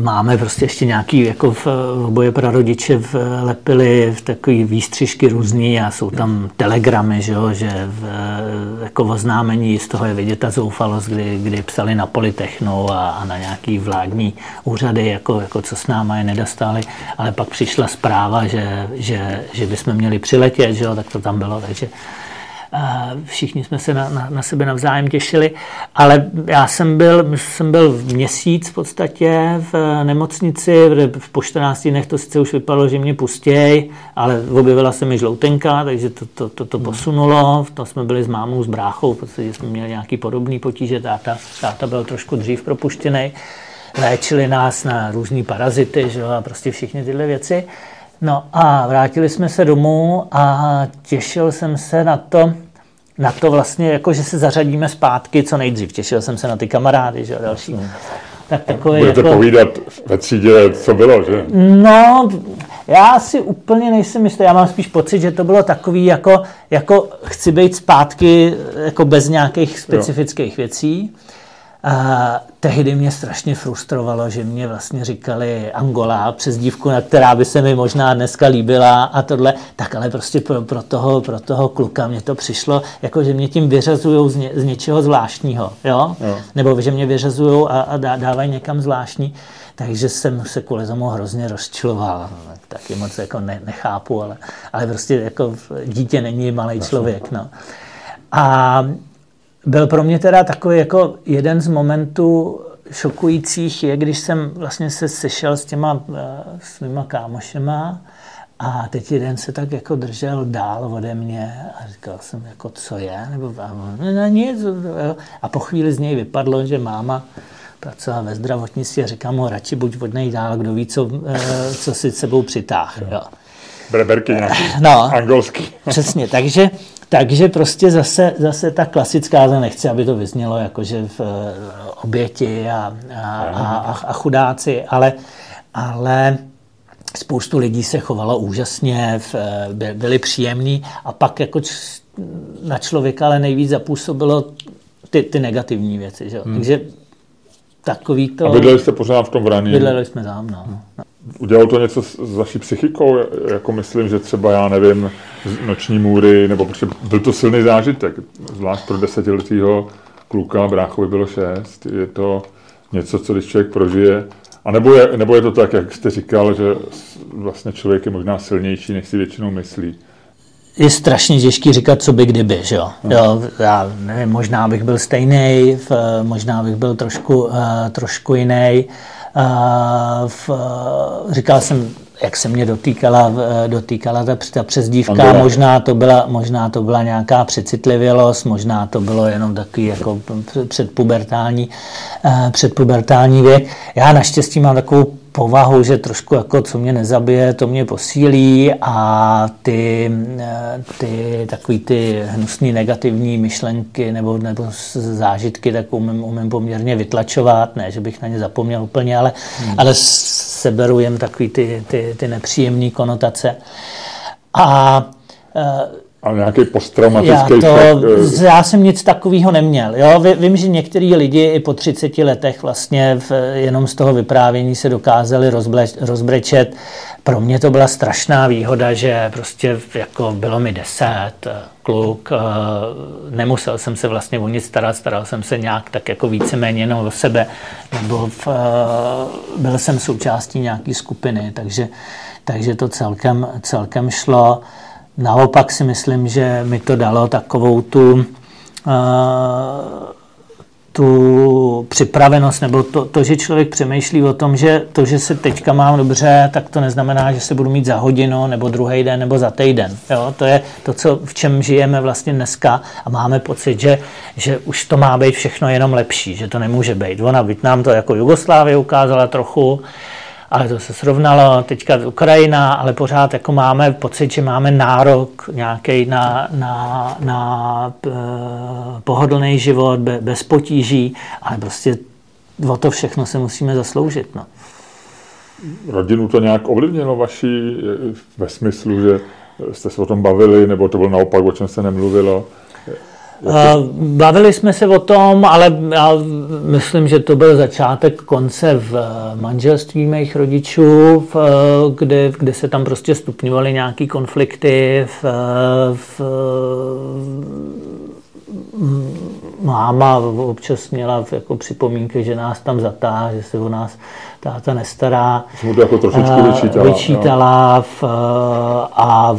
máme prostě ještě nějaký, jako v, v boje pro rodiče lepili v takový výstřižky různý a jsou tam telegramy, že, jo, že v, jako oznámení z toho je vidět ta zoufalost, kdy, kdy psali na Politechnu a, a na nějaký vládní úřady, jako, jako co s náma je nedostali, ale pak přišla zpráva, že, že, že bychom měli přiletět, že jo, tak to tam bylo, takže všichni jsme se na, na, na sebe navzájem těšili, ale já jsem byl, jsem byl v měsíc v podstatě v nemocnici, po 14 dnech to sice už vypadalo, že mě pustěj, ale objevila se mi žloutenka, takže to, to, to, to hmm. posunulo, to jsme byli s mámou, s bráchou, protože jsme měli nějaký podobný potíže, táta, táta byl trošku dřív propuštěný, léčili nás na různé parazity, že a prostě všechny tyhle věci. No a vrátili jsme se domů a těšil jsem se na to, na to vlastně, jako že se zařadíme zpátky co nejdřív. Těšil jsem se na ty kamarády, že a další. Tak takový Budete jako... povídat ve třídě, co bylo, že? No, já si úplně nejsem jistý. Já mám spíš pocit, že to bylo takový, jako, jako chci být zpátky jako bez nějakých specifických jo. věcí. A tehdy mě strašně frustrovalo, že mě vlastně říkali Angola, přes dívku, na která by se mi možná dneska líbila a tohle, tak ale prostě pro, pro, toho, pro toho kluka mě to přišlo, jako že mě tím vyřazují z, ně, z něčeho zvláštního, jo? jo? Nebo že mě vyřazují a, a dávají někam zvláštní. Takže jsem se kvůli tomu hrozně rozčiloval. Taky moc jako ne, nechápu, ale, ale prostě jako dítě není malý člověk. No. A byl pro mě teda takový jako jeden z momentů šokujících je, když jsem vlastně se sešel s těma uh, svýma kámošema a teď jeden se tak jako držel dál ode mě a říkal jsem jako, co je? Nebo no, nic. A po chvíli z něj vypadlo, že máma pracovala ve zdravotnictví a říkám mu, radši buď od něj dál, kdo ví, co, eh, co si sebou přitáh. Jo. Breberky nějaký, no, angolský. Přesně, takže takže prostě zase, zase ta klasická, já nechci, aby to vyznělo jako, že v eh, oběti a, a, a, a chudáci, ale, ale spoustu lidí se chovalo úžasně, byli příjemní a pak jako na člověka ale nejvíc zapůsobilo ty, ty negativní věci. Že? Hmm. Takže takový to... A bydleli jste pořád v tom vraní? Bydleli jsme tam, no. Hmm. Udělalo to něco s vaší psychikou? Jako myslím, že třeba, já nevím, noční můry, nebo protože byl to silný zážitek, zvlášť pro desetiletého kluka, bráchovi bylo šest, je to něco, co když člověk prožije A nebo je, nebo je to tak, jak jste říkal, že vlastně člověk je možná silnější, než si většinou myslí? je strašně těžký říkat, co by kdyby, že jo. jo já nevím, možná bych byl stejný, možná bych byl trošku, uh, trošku jiný. V, říkal jsem, jak se mě dotýkala, dotýkala ta, ta přezdívka, možná to, byla, možná to byla nějaká přecitlivělost, možná to bylo jenom takový jako předpubertální, předpubertální věk. Já naštěstí mám takovou povahu, že trošku jako co mě nezabije, to mě posílí a ty, eh, ty takový ty hnusný negativní myšlenky nebo, nebo zážitky tak umím, umím poměrně vytlačovat, ne, že bych na ně zapomněl úplně, ale, hmm. ale seberu jen takový ty, ty, ty nepříjemné konotace. A eh, a nějaký posttraumatický já, to, šok. Eh, já jsem nic takového neměl. Jo? Vím, že některý lidi i po 30 letech vlastně v, jenom z toho vyprávění se dokázali rozbleč, rozbrečet. Pro mě to byla strašná výhoda, že prostě jako bylo mi deset, kluk, eh, nemusel jsem se vlastně o nic starat, staral jsem se nějak tak jako víceméně jenom o sebe, nebo v, eh, byl jsem součástí nějaké skupiny, takže, takže to celkem, celkem šlo. Naopak si myslím, že mi to dalo takovou tu, uh, tu připravenost, nebo to, to, že člověk přemýšlí o tom, že to, že se teďka mám dobře, tak to neznamená, že se budu mít za hodinu, nebo druhý den, nebo za týden. Jo? To je to, co, v čem žijeme vlastně dneska a máme pocit, že, že už to má být všechno jenom lepší, že to nemůže být. Ona byť nám to jako Jugoslávie ukázala trochu, ale to se srovnalo, teďka Ukrajina, ale pořád jako máme pocit, že máme nárok nějaký na, na, na eh, pohodlný život, bez potíží, ale prostě o to všechno se musíme zasloužit. No. Rodinu to nějak ovlivnilo vaši eh, ve smyslu, že jste se o tom bavili, nebo to bylo naopak, o čem se nemluvilo? Bavili jsme se o tom, ale já myslím, že to byl začátek konce v manželství mých rodičů, kde, kde se tam prostě stupňovaly nějaké konflikty. V, v, máma občas měla jako připomínky, že nás tam zatá, že se o nás táta nestará. Jsem to jako trošičku eh, vyčítala. Vyčítala v, a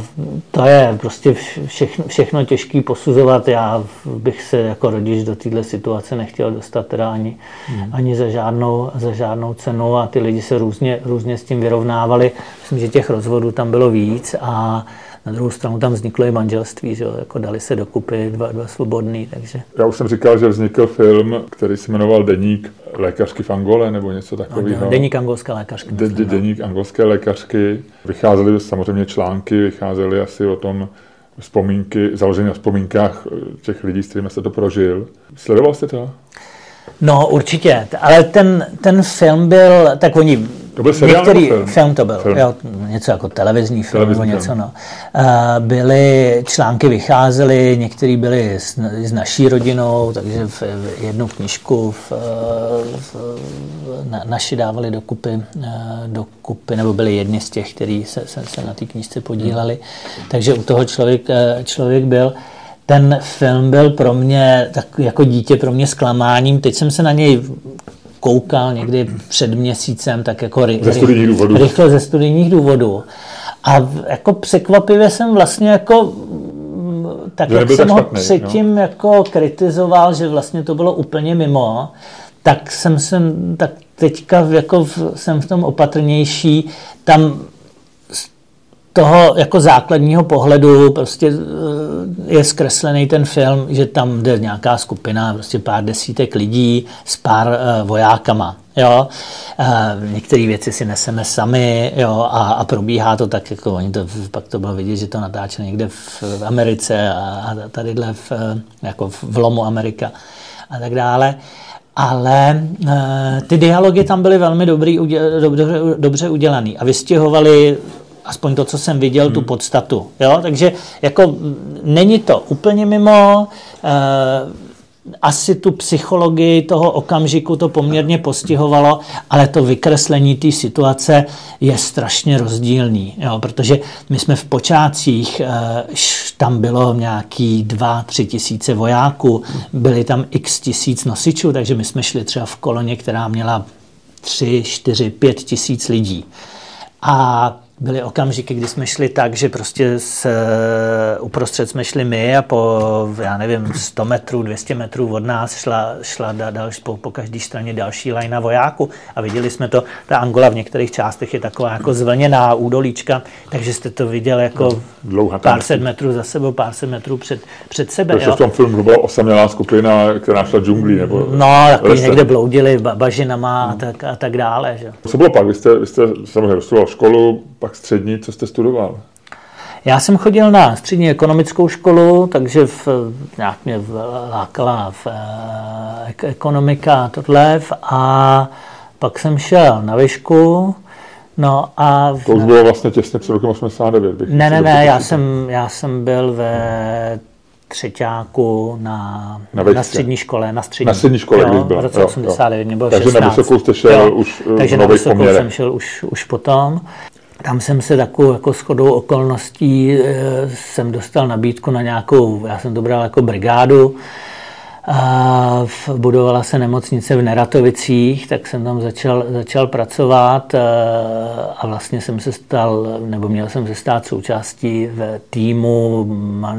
to je prostě všechno, všechno těžký posuzovat. Já bych se jako rodič do téhle situace nechtěl dostat teda ani, hmm. ani za, žádnou, za žádnou cenu a ty lidi se různě, různě s tím vyrovnávali. Myslím, že těch rozvodů tam bylo víc a na druhou stranu tam vzniklo i manželství, že jako dali se dokupy dva, dva svobodný, takže... Já už jsem říkal, že vznikl film, který se jmenoval Deník lékařky v Angole nebo něco takového. No, deník angolské lékařky. De, de, deník angolské lékařky. Vycházely samozřejmě články, vycházely asi o tom vzpomínky, založené na vzpomínkách těch lidí, s kterými jste to prožil. Sledoval jste to? No, určitě, ale ten, ten film byl, tak oni to byl seriál Některý film? film to byl, film. Jo, něco jako televizní film televizní nebo něco. Film. No. Byly, články vycházely, některé byly s, s naší rodinou, takže v, v jednu knižku v, v, na, naši dávali dokupy, dokupy, nebo byli jedni z těch, kteří se, se, se na té knižce podíleli. Hmm. Takže u toho člověk, člověk byl. Ten film byl pro mě, tak jako dítě, pro mě zklamáním. Teď jsem se na něj koukal někdy před měsícem, tak jako ry, ze studijních důvodů. rychle ze studijních důvodů. A jako překvapivě jsem vlastně jako tak že jak jsem ho špatný, předtím no? jako kritizoval, že vlastně to bylo úplně mimo, tak jsem, jsem tak teďka jako v, jsem v tom opatrnější. Tam toho jako základního pohledu prostě eh, je zkreslený ten film, že tam jde nějaká skupina, prostě pár desítek lidí s pár uh, vojákama. Jo? Uh, některé věci si neseme sami jo? A, a probíhá to tak, jako oni to, pak to bylo vidět, že to natáče někde v, Americe a, tadyhle v, jako v lomu Amerika a tak dále. Ale ty dialogy tam byly velmi dobrý, dobře, dobře udělaný a vystěhovali aspoň to, co jsem viděl, hmm. tu podstatu. Jo? Takže jako není to úplně mimo, eh, asi tu psychologii toho okamžiku to poměrně postihovalo, ale to vykreslení té situace je strašně rozdílný, jo? protože my jsme v počátcích, eh, tam bylo nějaký dva, tři tisíce vojáků, byli tam x tisíc nosičů, takže my jsme šli třeba v koloně, která měla tři, čtyři, pět tisíc lidí. A byly okamžiky, kdy jsme šli tak, že prostě s, uprostřed jsme šli my a po, já nevím, 100 metrů, 200 metrů od nás šla, šla da, další, po, po každé straně další lajna vojáku a viděli jsme to, ta Angola v některých částech je taková jako zvlněná údolíčka, takže jste to viděl jako Dlouhá pár set metrů za sebou, pár set metrů před, před sebe. Takže v tom filmu byla osamělá skupina, která šla džunglí, nebo No, takový někde bloudili bažinama hmm. a, tak, a tak dále. Že? Co bylo pak? Vy jste, vy jste samozřejmě dostudoval školu, pak střední, co jste studoval? Já jsem chodil na střední ekonomickou školu, takže v, nějak mě lákala v, eh, ekonomika a tohle a pak jsem šel na výšku, No a... To už bylo vlastně těsně před rokem 89. Bych ne, ne, ne, já jsem, já jsem byl ve třetíku na, na, na střední škole. Na střední, na střední škole, jo, když byla. V roce jo, 89, jo. Takže 16. na vysokou jste šel jo, už Takže na vysokou poměrech. jsem šel už, už potom. Tam jsem se takovou jako shodou okolností e, jsem dostal nabídku na nějakou, já jsem to bral jako brigádu, a budovala se nemocnice v Neratovicích, tak jsem tam začal, začal pracovat e, a vlastně jsem se stal, nebo měl jsem se stát součástí v týmu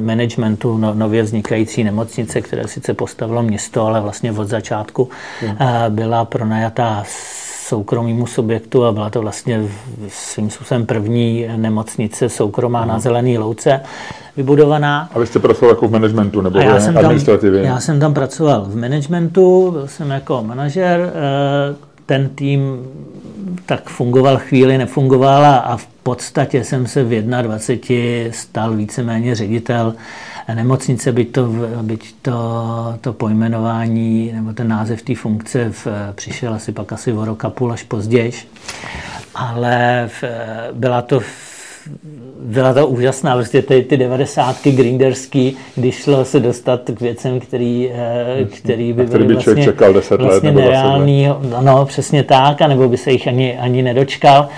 managementu no, nově vznikající nemocnice, které sice postavilo město, ale vlastně od začátku hmm. byla pronajatá soukromému subjektu a byla to vlastně svým způsobem první nemocnice soukromá na Zelený louce vybudovaná. A vy jste pracoval jako v managementu nebo já jsem administrativě? Tam, já jsem tam pracoval v managementu, byl jsem jako manažer, eh, ten tým tak fungoval chvíli, nefungoval a v podstatě jsem se v 21 stal víceméně ředitel nemocnice, byť to, byť to, to pojmenování nebo ten název té funkce v, přišel asi pak asi o rok a půl až později. Ale v, byla to byla to úžasná, prostě ty, ty devadesátky grinderský, když šlo se dostat k věcem, který, eh, který by byly by vlastně, čekal 10 vlastně let, nereální, no přesně tak, anebo by se jich ani, ani nedočkal.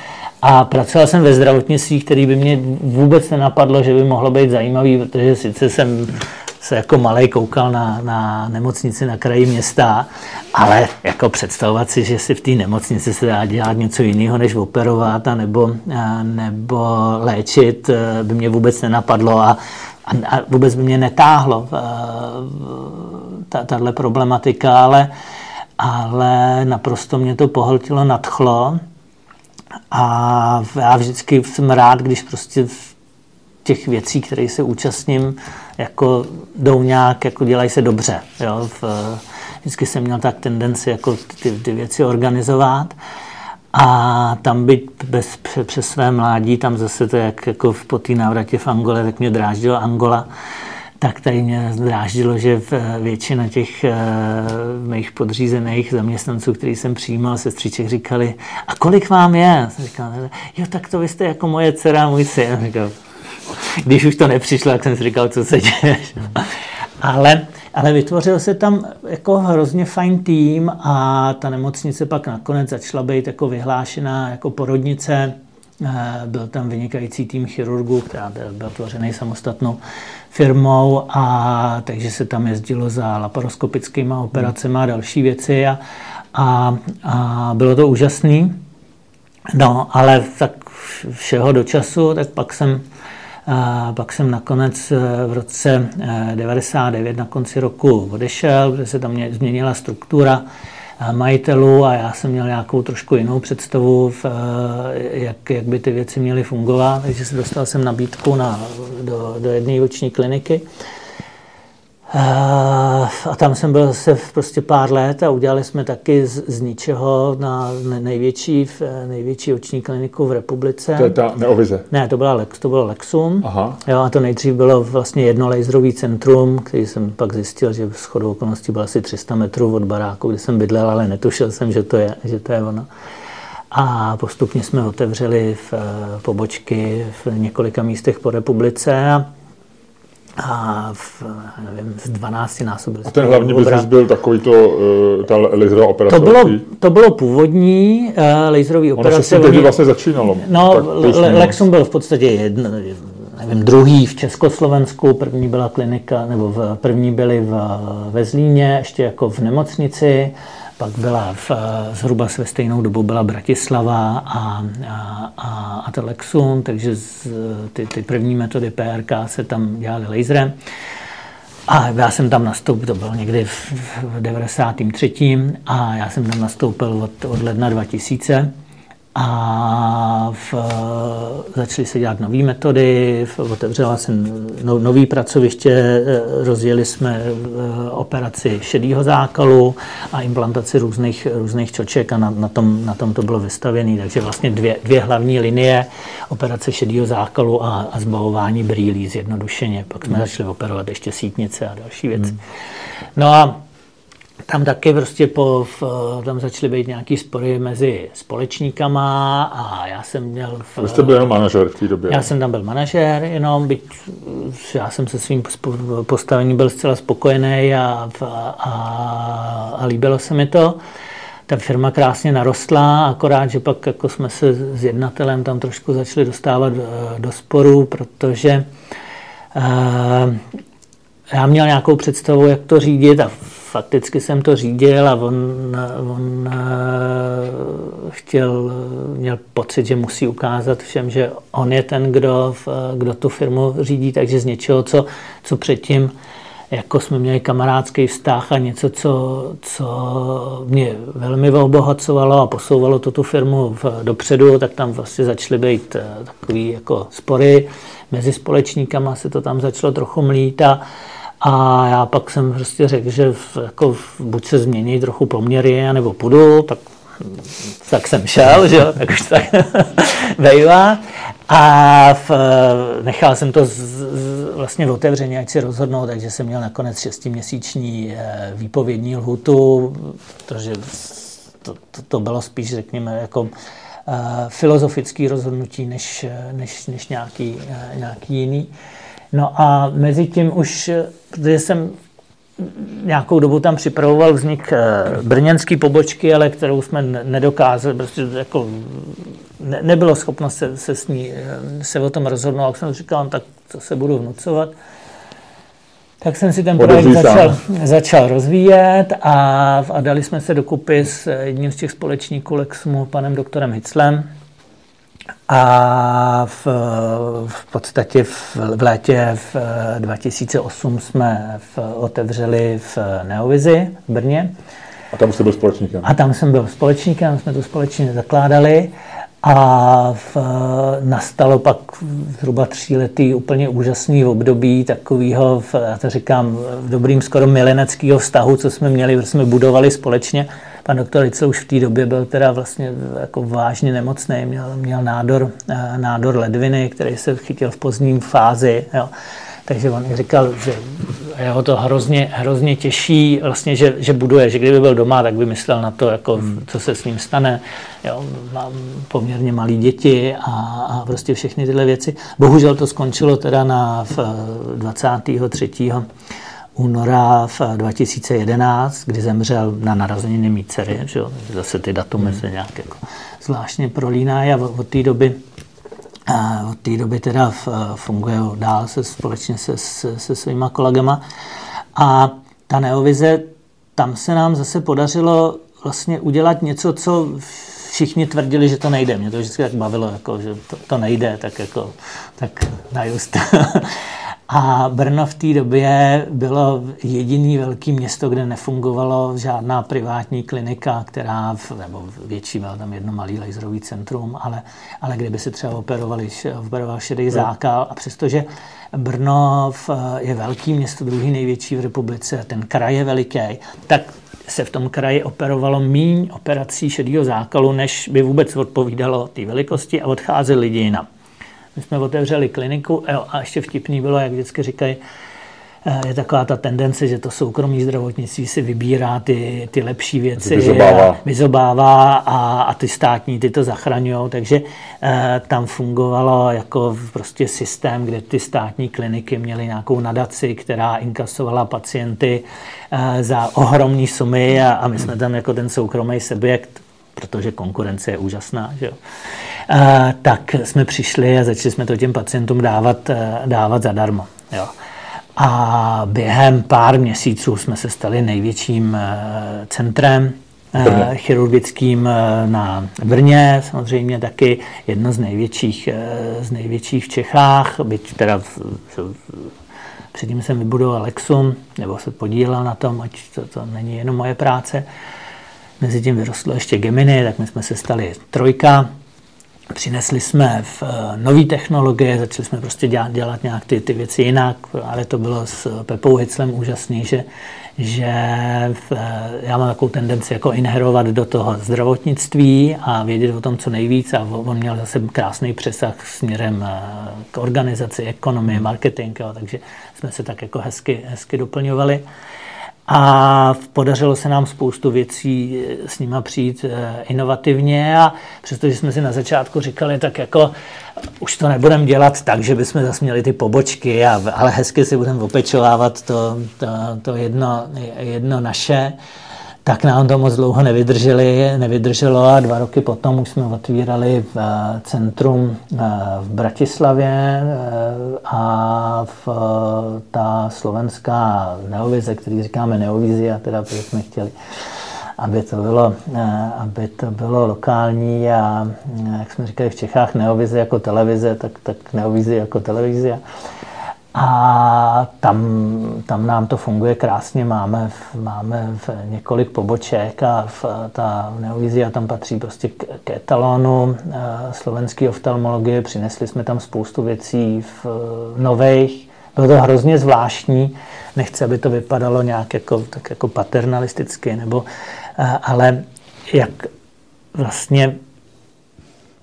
A pracoval jsem ve zdravotnictví, který by mě vůbec nenapadlo, že by mohlo být zajímavý, protože sice jsem se jako malý koukal na, na nemocnici na kraji města, ale jako představovat si, že si v té nemocnici se dá dělat něco jiného, než operovat a nebo, a nebo léčit, eh, by mě vůbec nenapadlo a, a, a vůbec by mě netáhlo eh, ta, tahle problematika, ale, ale naprosto mě to pohltilo, nadchlo a já vždycky jsem rád, když prostě v těch věcí, které se účastním, jako jdou nějak, jako dělají se dobře. Jo? V, vždycky jsem měl tak tendenci jako ty, ty věci organizovat. A tam být bez, přes své mládí, tam zase to, jak jako po té návratě v Angole, tak mě dráždilo Angola tak tady mě dráždilo, že většina těch uh, mých podřízených zaměstnanců, který jsem přijímal, sestřiček říkali, a kolik vám je? Jsem říkal, jo, tak to vy jste jako moje dcera, můj syn. Říkal, když už to nepřišlo, tak jsem si říkal, co se děje. ale, ale vytvořil se tam jako hrozně fajn tým a ta nemocnice pak nakonec začala být jako vyhlášená jako porodnice. Eh, byl tam vynikající tým chirurgů, která byl tvořený samostatnou firmou a takže se tam jezdilo za laparoskopickými operacemi a další věci a, a, a bylo to úžasný. No, ale tak všeho do času, tak pak jsem, pak jsem nakonec eh, v roce 99 eh, na konci roku odešel, kde se tam změnila struktura majitelů a já jsem měl nějakou trošku jinou představu, v, eh, jak, jak by ty věci měly fungovat, takže se dostal jsem nabídku na, do, do jedné oční kliniky. Eh, a tam jsem byl zase prostě pár let a udělali jsme taky z, z ničeho na největší, největší oční kliniku v republice. To je ta Neovize? Ne, to, byla Lex, to bylo Lexum. Aha. Jo, a to nejdřív bylo vlastně jedno laserový centrum, který jsem pak zjistil, že v shodou okolností bylo asi 300 metrů od baráku, kde jsem bydlel, ale netušil jsem, že to je, že to je ono. A postupně jsme otevřeli v, eh, pobočky v několika místech po republice a a v, nevím, z 12 násobil. A ten hlavní biznes byl takový to, uh, ta laserová operace? To bylo, to bylo původní uh, laserový operace. Ono se tehdy vlastně začínalo. No, Lexum byl v podstatě jedno, nevím, druhý v Československu, první byla klinika, nebo v, první byli v, ve Zlíně, ještě jako v nemocnici, pak byla v, zhruba ve stejnou dobu byla Bratislava a, a, a, a Telexun, takže z, ty, ty první metody PRK se tam dělaly laserem. A já jsem tam nastoupil, to bylo někdy v 93. a já jsem tam nastoupil od, od ledna 2000 a v, začaly se dělat nové metody, otevřela jsem no, nový pracoviště, eh, rozjeli jsme eh, operaci šedého zákalu a implantaci různých, různých čoček a na, na, tom, na tom to bylo vystavěné. Takže vlastně dvě, dvě hlavní linie, operace šedého zákalu a, a zbavování brýlí zjednodušeně. Pak jsme hmm. začali operovat ještě sítnice a další věci. Hmm. No a tam taky prostě po, v, tam začaly být nějaký spory mezi společníkama a já jsem měl... V, Vy jste byl jenom manažer v té době. Já jsem tam byl manažer, jenom byť já jsem se svým postavením byl zcela spokojený a, a, a líbilo se mi to. Ta firma krásně narostla, akorát, že pak jako jsme se s jednatelem tam trošku začali dostávat do, do sporu, protože uh, já měl nějakou představu, jak to řídit a fakticky jsem to řídil a on, on eh, chtěl, měl pocit, že musí ukázat všem, že on je ten, kdo, kdo tu firmu řídí, takže z něčeho, co, co předtím jako jsme měli kamarádský vztah a něco, co, co mě velmi obohacovalo a posouvalo to tu firmu v, dopředu, tak tam vlastně začaly být eh, takový jako spory mezi společníkama, se to tam začalo trochu mlít a, a já pak jsem prostě řekl, že jako buď se změní trochu poměry, nebo půjdu, tak, tak jsem šel, že jo, tak už tak vejva. A v, nechal jsem to z, z, vlastně otevřeně, ať si rozhodnou, takže jsem měl nakonec šestiměsíční eh, výpovědní lhutu, protože to, to, to bylo spíš, řekněme, jako uh, filozofický rozhodnutí, než, než, než nějaký, uh, nějaký jiný. Uh, No a mezi tím už, protože jsem nějakou dobu tam připravoval vznik eh, brněnské pobočky, ale kterou jsme nedokázali, prostě jako ne, nebylo schopno se, se, s ní, eh, se o tom rozhodnout, jak jsem říkal, tak to se budu vnucovat. Tak jsem si ten projekt začal, začal rozvíjet a, a dali jsme se dokupy s jedním z těch společníků Lexmu, panem doktorem Hitzlem, a v, v podstatě v, v létě v 2008 jsme v, otevřeli v Neovizi v Brně. A tam jste byl společníkem? A tam jsem byl společníkem, jsme to společně zakládali. A v, nastalo pak zhruba tříletý úplně úžasný období takového, já to říkám, v dobrým skoro mileneckého vztahu, co jsme měli, protože jsme budovali společně Pan doktor Lice už v té době byl teda vlastně jako vážně nemocný, měl, měl nádor, eh, nádor ledviny, který se chytil v pozdním fázi. Jo. Takže on říkal, že jeho to hrozně, hrozně těší, vlastně, že, že buduje, že kdyby byl doma, tak by myslel na to, jako, hmm. co se s ním stane. Jo, mám poměrně malé děti a, a prostě všechny tyhle věci. Bohužel to skončilo teda na v 23 února v 2011, kdy zemřel na narozeniny mý dcery, že jo? zase ty datumy se nějak jako zvláštně prolínají a od té doby a od té doby teda funguje dál se společně se, se, se svýma kolegama. A ta neovize, tam se nám zase podařilo vlastně udělat něco, co všichni tvrdili, že to nejde. Mě to vždycky tak bavilo, jako, že to, to nejde, tak jako, tak najust. A Brno v té době bylo jediný velké město, kde nefungovalo žádná privátní klinika, která, v, nebo větší, bylo tam jedno malý laserový centrum, ale, ale kde by se třeba operovali, operoval šedý zákal. A přestože Brno je velký město, druhý největší v republice, ten kraj je veliký, tak se v tom kraji operovalo míň operací šedého zákalu, než by vůbec odpovídalo té velikosti a odcházeli lidi jinam. My jsme otevřeli kliniku a ještě vtipný bylo, jak vždycky říkají, eh, je taková ta tendence, že to soukromí zdravotnictví si vybírá ty, ty lepší věci. Vyzobává. A, vyzobává a, a ty státní ty to zachraňují. Takže e, tam fungovalo jako prostě systém, kde ty státní kliniky měly nějakou nadaci, která inkasovala pacienty e, za ohromné sumy a, a my jsme tam jako ten soukromý subjekt, protože konkurence je úžasná, že jo tak jsme přišli a začali jsme to těm pacientům dávat, eh, dávat zadarmo. Jo. A během pár měsíců jsme se stali největším eh, centrem Brně. chirurgickým na Brně, samozřejmě taky jedno z největších, z největších v Čechách, byť teda v, v, předtím jsem vybudoval Lexum, nebo se podílel na tom, ať to, to není jenom moje práce. Mezi tím vyrostlo ještě Gemini, tak my jsme se stali trojka. Přinesli jsme v eh, nové technologie, začali jsme prostě dělat, dělat nějak ty, ty věci jinak, ale to bylo s Pepou Hiclem úžasný, že, že v, eh, já mám takovou tendenci jako inherovat do toho zdravotnictví a vědět o tom co nejvíc a on měl zase krásný přesah směrem eh, k organizaci, ekonomii, marketing, jo, takže jsme se tak jako hezky, hezky doplňovali. A podařilo se nám spoustu věcí s nima přijít eh, inovativně. A přestože jsme si na začátku říkali, tak jako už to nebudeme dělat tak, že bychom zase měli ty pobočky, a, ale hezky si budeme opečovávat to, to, to jedno, jedno naše, tak nám to moc dlouho nevydrželi, nevydrželo a dva roky potom už jsme otvírali v eh, centrum eh, v Bratislavě eh, a v ta slovenská neovize, který říkáme neovizia, teda protože jsme chtěli aby to bylo, aby to bylo lokální a jak jsme říkali v Čechách neovize jako televize, tak, tak neovizi jako televize. Tam, tam nám to funguje krásně, máme, máme v několik poboček a v, ta Neovizia tam patří prostě k, k etalonu eh, slovenské oftalmologie. Přinesli jsme tam spoustu věcí v nových. Bylo to hrozně zvláštní. Nechci, aby to vypadalo nějak jako, tak jako paternalisticky, nebo, eh, ale jak vlastně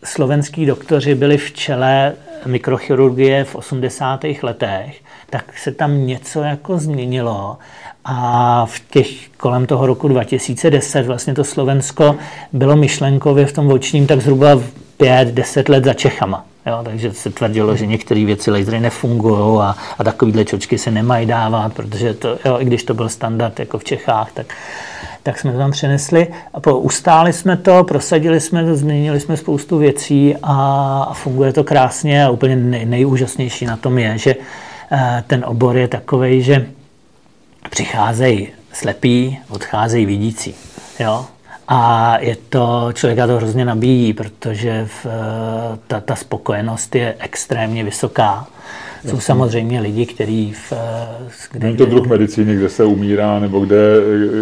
slovenský doktoři byli v čele mikrochirurgie v 80. letech, tak se tam něco jako změnilo a v těch kolem toho roku 2010 vlastně to Slovensko bylo myšlenkově v tom očním tak zhruba 5-10 let za Čechama. Jo, takže se tvrdilo, že některé věci lasery nefungují a, a takovéhle čočky se nemají dávat, protože to, jo, i když to byl standard jako v Čechách, tak, tak jsme to tam přenesli. A po, ustáli jsme to, prosadili jsme to, změnili jsme spoustu věcí a, a funguje to krásně a úplně nej, nejúžasnější na tom je, že eh, ten obor je takový, že přicházejí slepí, odcházejí vidící. Jo? A je to, člověka to hrozně nabíjí, protože v, eh, ta, ta spokojenost je extrémně vysoká. Jsou samozřejmě lidi, kteří... V, eh, kde, Není to druh medicíny, kde se umírá, nebo kde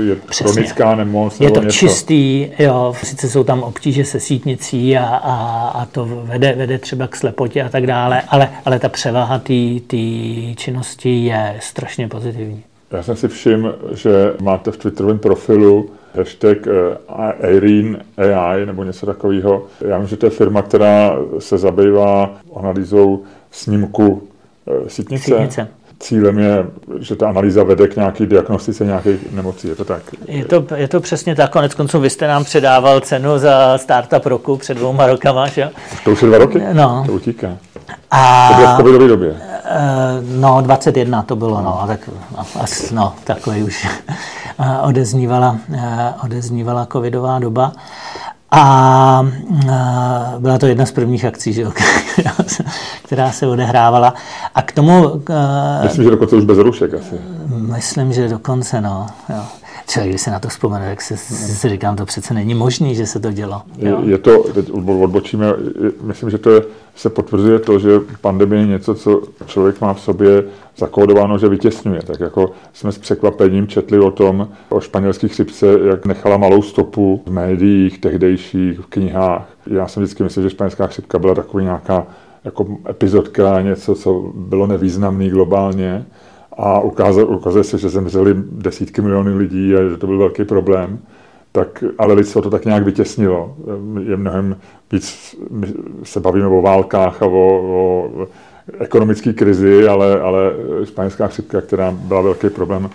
je Přesně. chronická nemoc. Je to něco. čistý, jo, sice jsou tam obtíže se sítnicí a, a, a to vede, vede třeba k slepotě a tak dále, ale, ale ta převaha té činnosti je strašně pozitivní. Já jsem si všiml, že máte v Twitterovém profilu hashtag Irene eh, AI nebo něco takového. Já vím, že to je firma, která se zabývá analýzou snímku eh, sítnice. sítnice. Cílem je, že ta analýza vede k nějaké diagnostice nějakých nemocí, je to tak? Je to, je to přesně tak, konec konců vy jste nám předával cenu za startup roku před dvouma rokama, že? To už je dva roky? No. To utíká. A, to bylo v covidové době? Eh, no, 21 to bylo, no, tak, no, takový už odeznívala, eh, odeznívala covidová doba. A byla to jedna z prvních akcí, že, která se odehrávala. A k tomu... Myslím, že dokonce už bez rušek asi. Myslím, že dokonce, no. Jo. Člověk, když se na to vzpomene, tak si, si říkám, to přece není možné, že se to dělo. Je, je to, teď odbočíme, myslím, že to je, se potvrzuje to, že pandemie je něco, co člověk má v sobě zakódováno, že vytěsňuje. Tak jako jsme s překvapením četli o tom, o španělských chřipce, jak nechala malou stopu v médiích, tehdejších, v knihách. Já jsem vždycky myslel, že španělská chřipka byla takový nějaká jako epizodka, něco, co bylo nevýznamný globálně a ukázalo, ukazuje se, že zemřeli desítky milionů lidí a že to byl velký problém, tak, ale lidstvo to tak nějak vytěsnilo. Je mnohem víc, se bavíme o válkách a o, o ekonomické krizi, ale, ale španělská chřipka, která byla velký problém,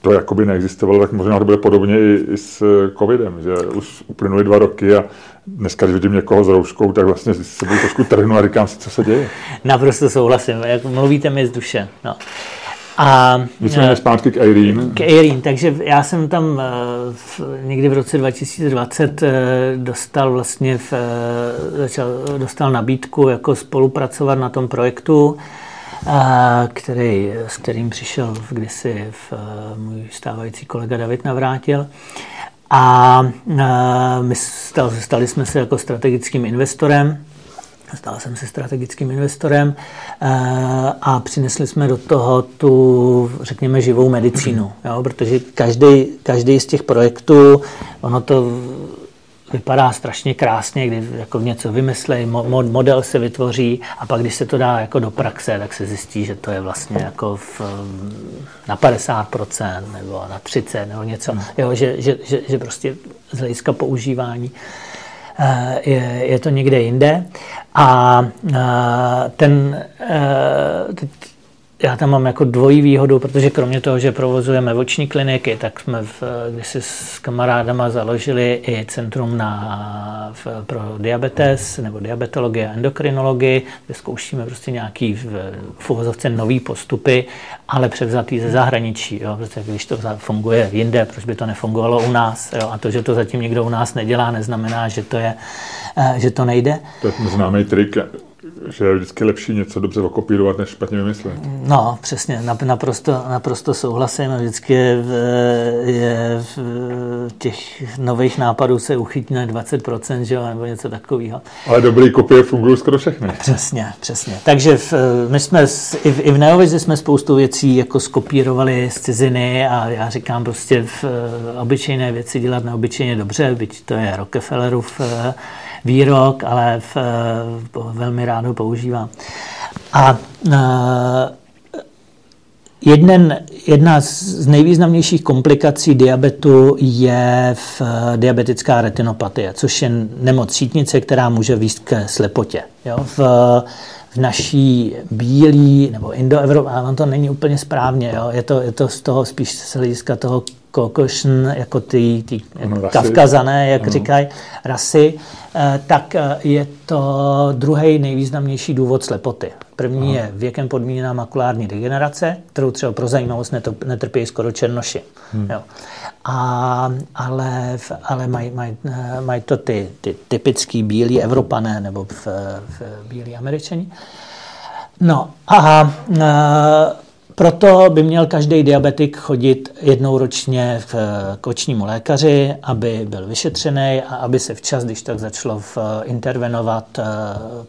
to jakoby neexistovalo, tak možná to bude podobně i, i s covidem, že už uplynuly dva roky a dneska, když vidím někoho s rouškou, tak vlastně se sebou trošku trhnu a říkám si, co se děje. Naprosto souhlasím, jak mluvíte mi z duše. No. A, Nicméně eh, zpátky k Irene. K Irene, takže já jsem tam eh, v, někdy v roce 2020 eh, dostal vlastně v, začal, dostal nabídku jako spolupracovat na tom projektu, který, s kterým přišel kdysi v, můj stávající kolega David Navrátil. A my stali jsme se jako strategickým investorem Stal jsem se strategickým investorem a přinesli jsme do toho tu, řekněme, živou medicínu, jo? protože každý, každý z těch projektů, ono to vypadá strašně krásně, kdy jako něco vymyslí, model se vytvoří a pak, když se to dá jako do praxe, tak se zjistí, že to je vlastně jako v, na 50% nebo na 30% nebo něco, jo, že, že, že, že prostě z hlediska používání eh, je, je to někde jinde. A eh, ten, eh, já tam mám jako dvojí výhodu, protože kromě toho, že provozujeme oční kliniky, tak jsme v, když si s kamarádama založili i centrum na, v, pro diabetes nebo diabetologii a endokrinologii, kde zkoušíme prostě nějaký v, v uvozovce nový postupy, ale převzatý ze zahraničí. Jo? Protože když to funguje jinde, proč by to nefungovalo u nás? Jo? A to, že to zatím někdo u nás nedělá, neznamená, že to, je, eh, že to nejde. To je známý trik že je vždycky lepší něco dobře okopírovat, než špatně vymyslet. No, přesně, naprosto, naprosto souhlasím. Vždycky je, je v těch nových nápadů se uchytne 20%, že jo, nebo něco takového. Ale dobrý kopie fungují skoro všechny. Přesně, přesně. Takže v, my jsme i v, i v Neovizi jsme spoustu věcí jako skopírovali z ciziny a já říkám prostě v obyčejné věci dělat neobyčejně dobře, byť to je Rockefellerův výrok, ale v, v, velmi rád ho používám. A uh, jeden, jedna z nejvýznamnějších komplikací diabetu je v diabetická retinopatie, což je nemoc sítnice, která může výst ke slepotě. Jo? V, v naší bílý nebo indoevropské, ale to není úplně správně, jo? Je, to, je to z toho spíš z hlediska toho Caucasian, jako ty, ty kavkazané, jak ano. říkají, rasy, eh, tak eh, je to druhý nejvýznamnější důvod slepoty. První Aha. je věkem podmíněná makulární degenerace, kterou třeba pro zajímavost netrpí skoro černoši. Hmm. Jo. A, ale ale mají maj, eh, maj to ty, ty typický bílí Evropané nebo v, v bílí Američani. No a, a proto by měl každý diabetik chodit jednou ročně k očnímu lékaři, aby byl vyšetřený a aby se včas, když tak začalo v, intervenovat eh,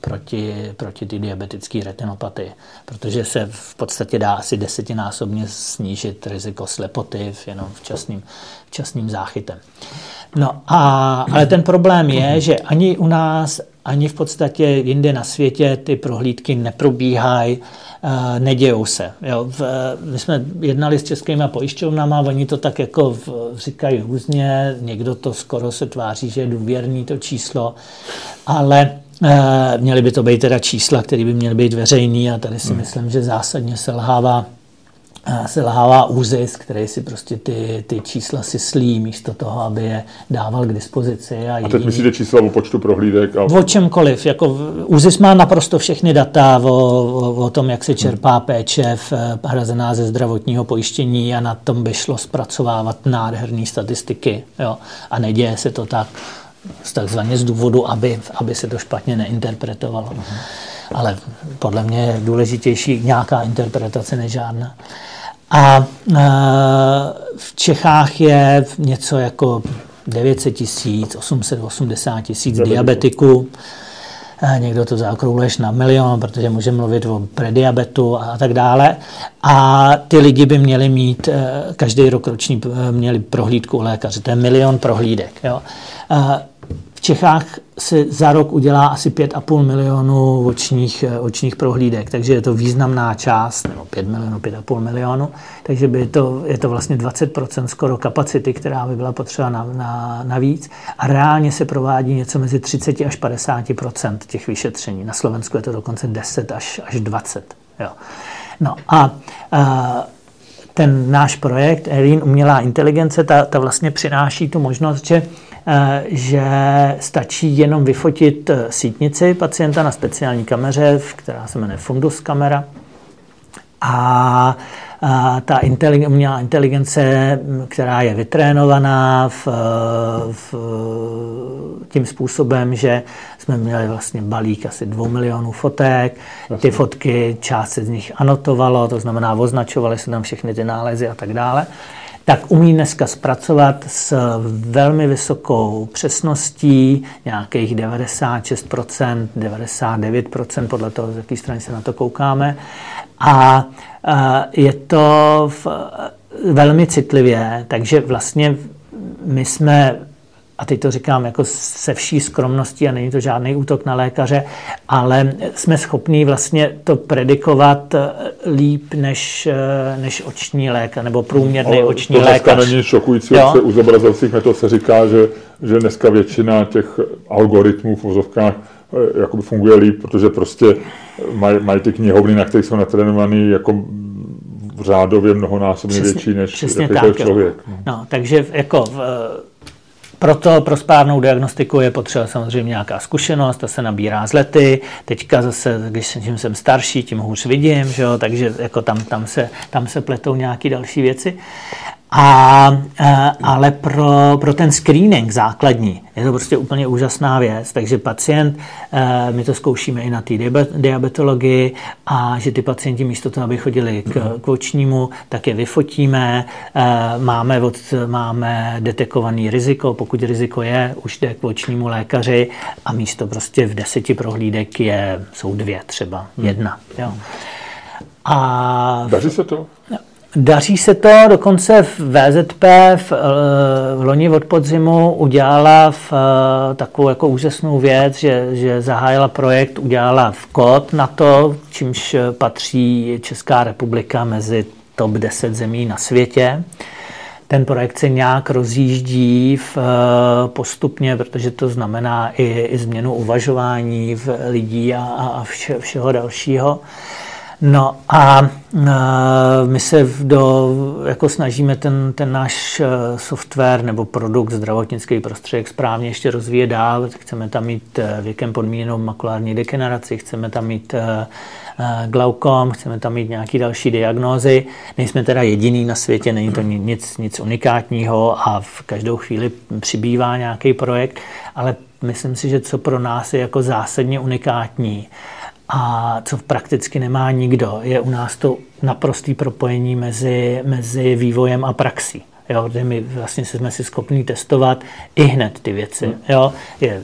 proti, proti ty diabetické retinopatii. Protože se v podstatě dá asi desetinásobně snížit riziko slepoty jenom včasným, včasným záchytem. No a, ale ten problém je, že ani u nás, ani v podstatě jinde na světě ty prohlídky neprobíhají nedějou se. Jo. My jsme jednali s českými pojišťovnami, oni to tak jako říkají různě, někdo to skoro se tváří, že je důvěrný to číslo, ale e, měly by to být teda čísla, které by měly být veřejný a tady si hmm. myslím, že zásadně selhává selhává úzis, který si prostě ty, ty čísla si slí místo toho, aby je dával k dispozici. A, a teď myslíte čísla o počtu prohlídek? A... O čemkoliv. Jako úzis má naprosto všechny data o, o, o tom, jak se čerpá péče v, eh, hrazená ze zdravotního pojištění a na tom by šlo zpracovávat nádherné statistiky. Jo? A neděje se to tak takzvaně z důvodu, aby, aby se to špatně neinterpretovalo. Uh-huh. Ale podle mě je důležitější nějaká interpretace než žádná. A v Čechách je něco jako 900 tisíc, 880 tisíc diabetiků. Někdo to zaokrouhleš na milion, protože může mluvit o prediabetu a tak dále. A ty lidi by měli mít e, každý rok roční e, měli prohlídku u lékaře. To je milion prohlídek. Jo. Čechách se za rok udělá asi 5,5 milionů očních, eh, očních prohlídek, takže je to významná část, nebo 5 milionů, 5,5 milionů, takže by to, je to vlastně 20% skoro kapacity, která by byla potřeba na, na, navíc. A reálně se provádí něco mezi 30 až 50% těch vyšetření. Na Slovensku je to dokonce 10 až, až 20. Jo. No a, a ten náš projekt Erin umělá inteligence, ta, ta vlastně přináší tu možnost, že Eh, že stačí jenom vyfotit eh, sítnici pacienta na speciální kameře, která se jmenuje Fundus kamera. A ta inteligen, umělá inteligence, která je vytrénovaná v, v, tím způsobem, že jsme měli vlastně balík asi dvou milionů fotek, ty fotky, část se z nich anotovalo, to znamená označovaly se tam všechny ty nálezy a tak dále tak umí dneska zpracovat s velmi vysokou přesností, nějakých 96%, 99%, podle toho, z jaké strany se na to koukáme. A je to v, velmi citlivě, takže vlastně my jsme a teď to říkám jako se vší skromností a není to žádný útok na lékaře, ale jsme schopní vlastně to predikovat eh, líp než, eh, než oční lékař nebo průměrný ale oční to lékař. není šokující, jo? se u zobrazovacích metod se říká, že, že dneska většina těch algoritmů v vozovkách eh, jakoby funguje líp, protože prostě mají, mají ty knihovny, na kterých jsou natrénovaný jako v řádově mnohonásobně větší než jakýkoliv člověk. No. no, takže jako v, proto pro správnou diagnostiku je potřeba samozřejmě nějaká zkušenost, to se nabírá z lety. Teďka zase, když jsem starší, tím hůř vidím, že jo? takže jako tam, tam, se, tam se pletou nějaké další věci. A, e, ale pro, pro ten screening základní je to prostě úplně úžasná věc. Takže pacient, e, my to zkoušíme i na té diabetologii a že ty pacienti místo toho, aby chodili k, k očnímu, tak je vyfotíme. E, máme, od, máme detekovaný riziko, pokud riziko je, už jde k očnímu lékaři a místo prostě v deseti prohlídek je, jsou dvě třeba, jedna. Jo. A Daří se to? Daří se to, dokonce v VZP v, eh, v loni od podzimu udělala v, eh, takovou jako úžasnou věc, že, že zahájila projekt, udělala v kód na to, čímž patří Česká republika mezi top 10 zemí na světě. Ten projekt se nějak rozjíždí v, eh, postupně, protože to znamená i, i změnu uvažování v lidí a, a vše, všeho dalšího. No a my se do, jako snažíme ten, ten náš e, software nebo produkt zdravotnický prostředek správně ještě rozvíjet dál. Chceme tam mít e, věkem podmíněnou makulární degeneraci, chceme tam mít e, glaukom, chceme tam mít nějaké další diagnózy. Nejsme teda jediný na světě, není to nic, nic unikátního a v každou chvíli přibývá nějaký projekt, ale myslím si, že co pro nás je jako zásadně unikátní, a co prakticky nemá nikdo, je u nás to naprostý propojení mezi, mezi vývojem a praxí. Jo, kde my vlastně jsme si schopni testovat i hned ty věci. Hmm. Jo, je,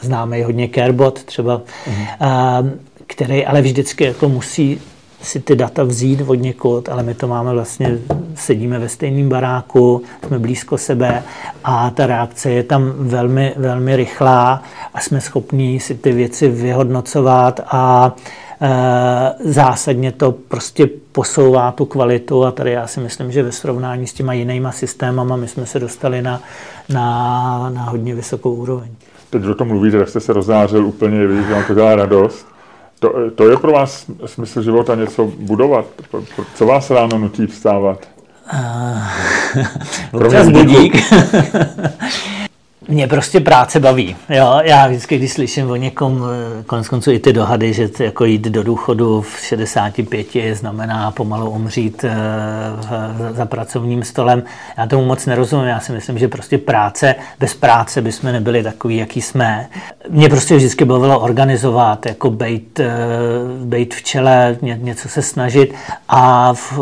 známe hodně Carebot třeba, mm. a, který ale vždycky jako musí si ty data vzít od někud, ale my to máme vlastně, sedíme ve stejném baráku, jsme blízko sebe a ta reakce je tam velmi, velmi rychlá a jsme schopni si ty věci vyhodnocovat a e, zásadně to prostě posouvá tu kvalitu a tady já si myslím, že ve srovnání s těma jinýma systémama my jsme se dostali na, na, na hodně vysokou úroveň. Teď o tom mluvíte, tak jste se rozzářil úplně, vidíte, že vám to dělá radost. To, to je pro vás smysl života něco budovat? Co vás ráno nutí vstávat? Uh, občas budík. Mě prostě práce baví. Jo? Já vždycky, když slyším o někom, eh, konec konců i ty dohady, že jako jít do důchodu v 65 znamená pomalu umřít eh, za pracovním stolem, já tomu moc nerozumím. Já si myslím, že prostě práce, bez práce bychom nebyli takový, jaký jsme. Mě prostě vždycky bavilo organizovat, jako bejt, eh, bejt v čele, něco se snažit a v,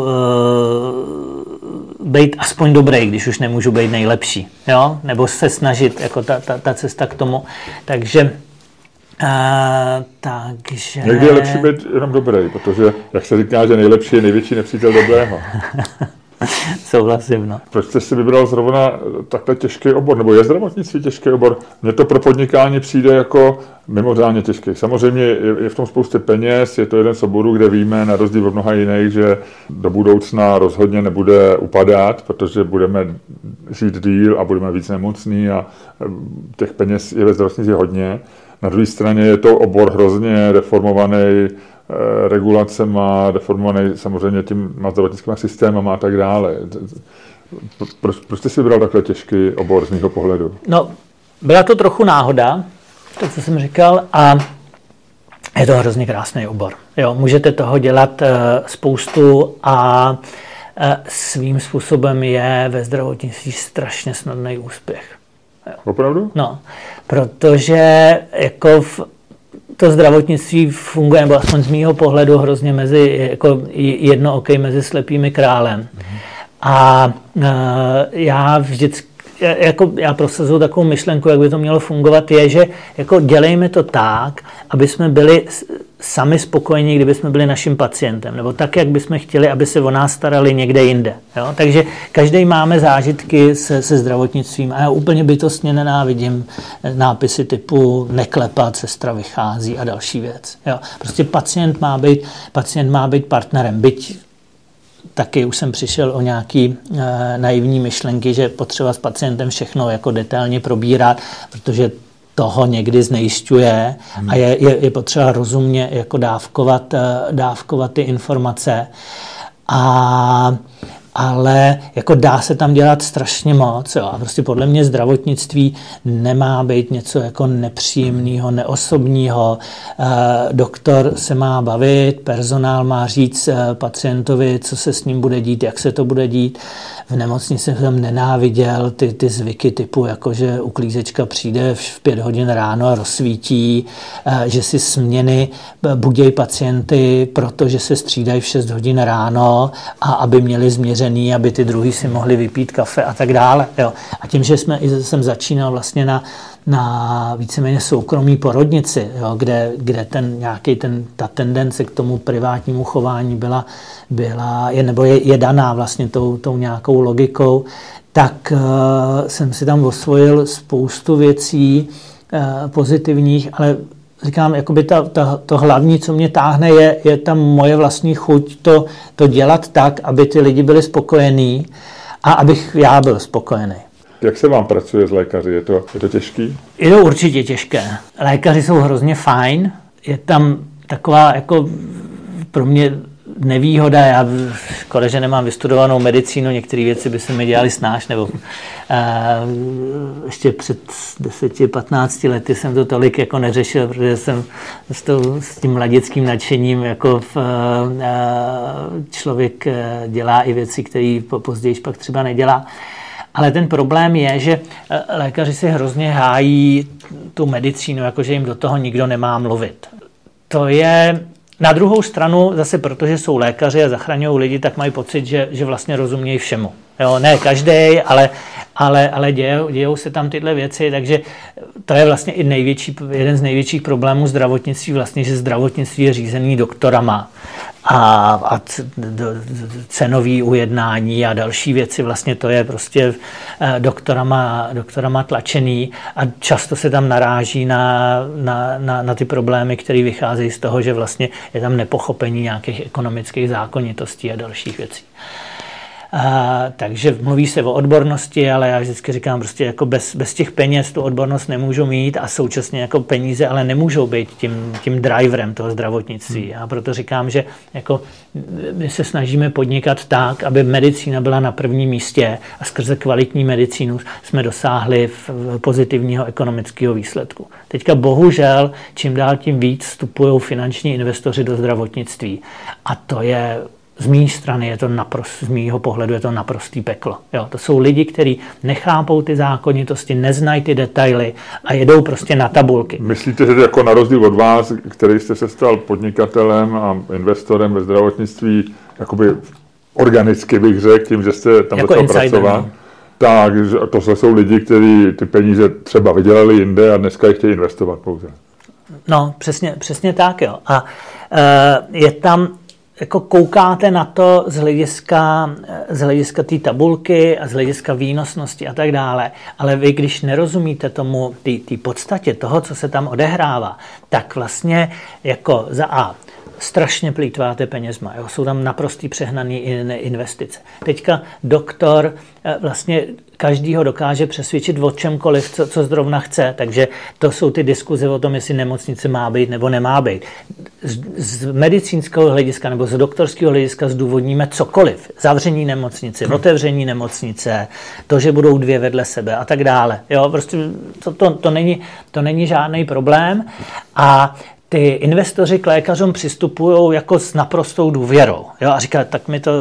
být aspoň dobrý, když už nemůžu být nejlepší, jo? nebo se snažit, jako ta, ta, ta cesta k tomu. Takže a, takže... Někdy je lepší být jenom dobrý, protože, jak se říká, že nejlepší je největší nepřítel dobrého. Souhlasím, no. Proč jste si vybral zrovna takhle těžký obor, nebo je zdravotnictví těžký obor? Mně to pro podnikání přijde jako mimořádně těžký. Samozřejmě je, v tom spousty peněz, je to jeden z oborů, kde víme, na rozdíl od mnoha jiných, že do budoucna rozhodně nebude upadat, protože budeme žít díl a budeme víc nemocní a těch peněz je ve zdravotnictví hodně. Na druhé straně je to obor hrozně reformovaný, Eh, regulace má deformovaný samozřejmě tím zdravotnickým systémem a tak dále. Proč, proč jste si vybral takhle těžký obor z mého pohledu? No, byla to trochu náhoda, to, co jsem říkal, a je to hrozně krásný obor. Jo, můžete toho dělat uh, spoustu a uh, svým způsobem je ve zdravotnictví strašně snadný úspěch. Jo. Opravdu? No, protože jako v to zdravotnictví funguje, nebo aspoň z mýho pohledu, hrozně mezi, jako jedno okej mezi slepými králem. A já vždycky jako já prosazuju takovou myšlenku, jak by to mělo fungovat, je, že jako dělejme to tak, aby jsme byli sami spokojení, kdyby jsme byli naším pacientem, nebo tak, jak bychom chtěli, aby se o nás starali někde jinde. Jo? Takže každý máme zážitky se, se zdravotnictvím a já úplně bytostně nenávidím nápisy typu neklepat, sestra vychází a další věc. Jo? Prostě pacient má být, pacient má být partnerem, byť taky už jsem přišel o nějaký e, naivní myšlenky, že potřeba s pacientem všechno jako detailně probírat, protože toho někdy znejišťuje hmm. a je, je, je potřeba rozumně jako dávkovat, eh, dávkovat ty informace. A ale jako dá se tam dělat strašně moc. Jo. A prostě podle mě zdravotnictví nemá být něco jako nepříjemného, neosobního. E, doktor se má bavit, personál má říct e, pacientovi, co se s ním bude dít, jak se to bude dít. V nemocnici jsem nenáviděl ty, ty zvyky typu, jako že uklízečka přijde v pět hodin ráno a rozsvítí, e, že si směny budějí pacienty, protože se střídají v 6 hodin ráno a aby měli otevřený, aby ty druhý si mohli vypít kafe a tak dále. Jo. A tím, že jsme, jsem začínal vlastně na, na víceméně soukromí porodnici, jo, kde, kde ten nějaký ten, ta tendence k tomu privátnímu chování byla, byla je, nebo je, je daná vlastně tou, tou nějakou logikou, tak uh, jsem si tam osvojil spoustu věcí uh, pozitivních, ale říkám, jakoby ta, ta, to hlavní, co mě táhne, je, je ta moje vlastní chuť to, to dělat tak, aby ty lidi byli spokojení a abych já byl spokojený. Jak se vám pracuje s lékaři? Je to, je to těžký? Je to určitě těžké. Lékaři jsou hrozně fajn. Je tam taková jako pro mě nevýhoda, já škoda, že nemám vystudovanou medicínu, některé věci by se mi dělali snáš, nebo uh, ještě před 10-15 lety jsem to tolik jako neřešil, protože jsem s, to, s tím mladickým nadšením jako v, uh, člověk dělá i věci, které později pak třeba nedělá. Ale ten problém je, že lékaři si hrozně hájí tu medicínu, jakože jim do toho nikdo nemá mluvit. To je na druhou stranu, zase protože jsou lékaři a zachraňují lidi, tak mají pocit, že, že vlastně rozumějí všemu. Jo, ne každý, ale, ale, ale dějou, dějou se tam tyhle věci, takže to je vlastně i největší, jeden z největších problémů zdravotnictví, vlastně, že zdravotnictví je řízený doktorama a, a cenový ujednání a další věci, vlastně to je prostě eh, doktorama, doktorama tlačený a často se tam naráží na, na, na, na ty problémy, které vycházejí z toho, že vlastně je tam nepochopení nějakých ekonomických zákonitostí a dalších věcí. A, takže mluví se o odbornosti, ale já vždycky říkám, prostě jako bez, bez těch peněz tu odbornost nemůžu mít a současně jako peníze ale nemůžou být tím, tím driverem toho zdravotnictví. Hmm. A proto říkám, že jako my se snažíme podnikat tak, aby medicína byla na prvním místě a skrze kvalitní medicínu jsme dosáhli v pozitivního ekonomického výsledku. Teďka bohužel čím dál tím víc vstupují finanční investoři do zdravotnictví. A to je z mé strany je to naprost, z mýho pohledu je to naprostý peklo. Jo, to jsou lidi, kteří nechápou ty zákonitosti, neznají ty detaily a jedou prostě na tabulky. Myslíte, že jako na rozdíl od vás, který jste se stal podnikatelem a investorem ve zdravotnictví, jakoby organicky bych řekl, tím, že jste tam jako začal pracovat, no. tak to jsou lidi, kteří ty peníze třeba vydělali jinde a dneska je chtějí investovat pouze. No, přesně, přesně tak, jo. A uh, je tam jako koukáte na to z hlediska, z hlediska té tabulky a z hlediska výnosnosti a tak dále, ale vy, když nerozumíte tomu, té podstatě toho, co se tam odehrává, tak vlastně jako za A strašně plítváte penězma. Jo? Jsou tam naprostý přehnaný investice. Teďka doktor eh, vlastně každýho dokáže přesvědčit o čemkoliv, co, co zrovna chce. Takže to jsou ty diskuze o tom, jestli nemocnice má být nebo nemá být. Z, z medicínského hlediska nebo z doktorského hlediska zdůvodníme cokoliv. Zavření nemocnice, hmm. otevření nemocnice, to, že budou dvě vedle sebe a tak dále. Jo, prostě to, to, to, není, to není žádný problém. A ty investoři k lékařům přistupují jako s naprostou důvěrou. Jo? A říkají, tak mi to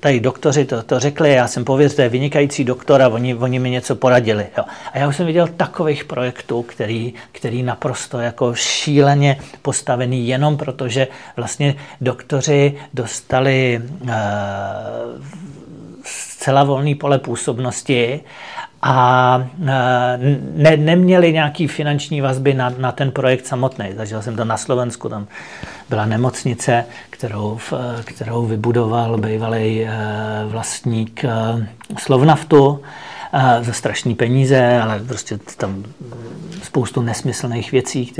tady doktoři to, to řekli, já jsem pověř, to je vynikající doktor a oni, oni mi něco poradili. Jo? A já už jsem viděl takových projektů, který, který naprosto jako šíleně postavený jenom proto, že vlastně doktoři dostali uh, zcela volný pole působnosti a ne, neměli nějaký finanční vazby na, na ten projekt samotný. Zažil jsem to na Slovensku, tam byla nemocnice, kterou, kterou vybudoval bývalý vlastník Slovnaftu za strašné peníze, ale prostě tam spoustu nesmyslných věcí,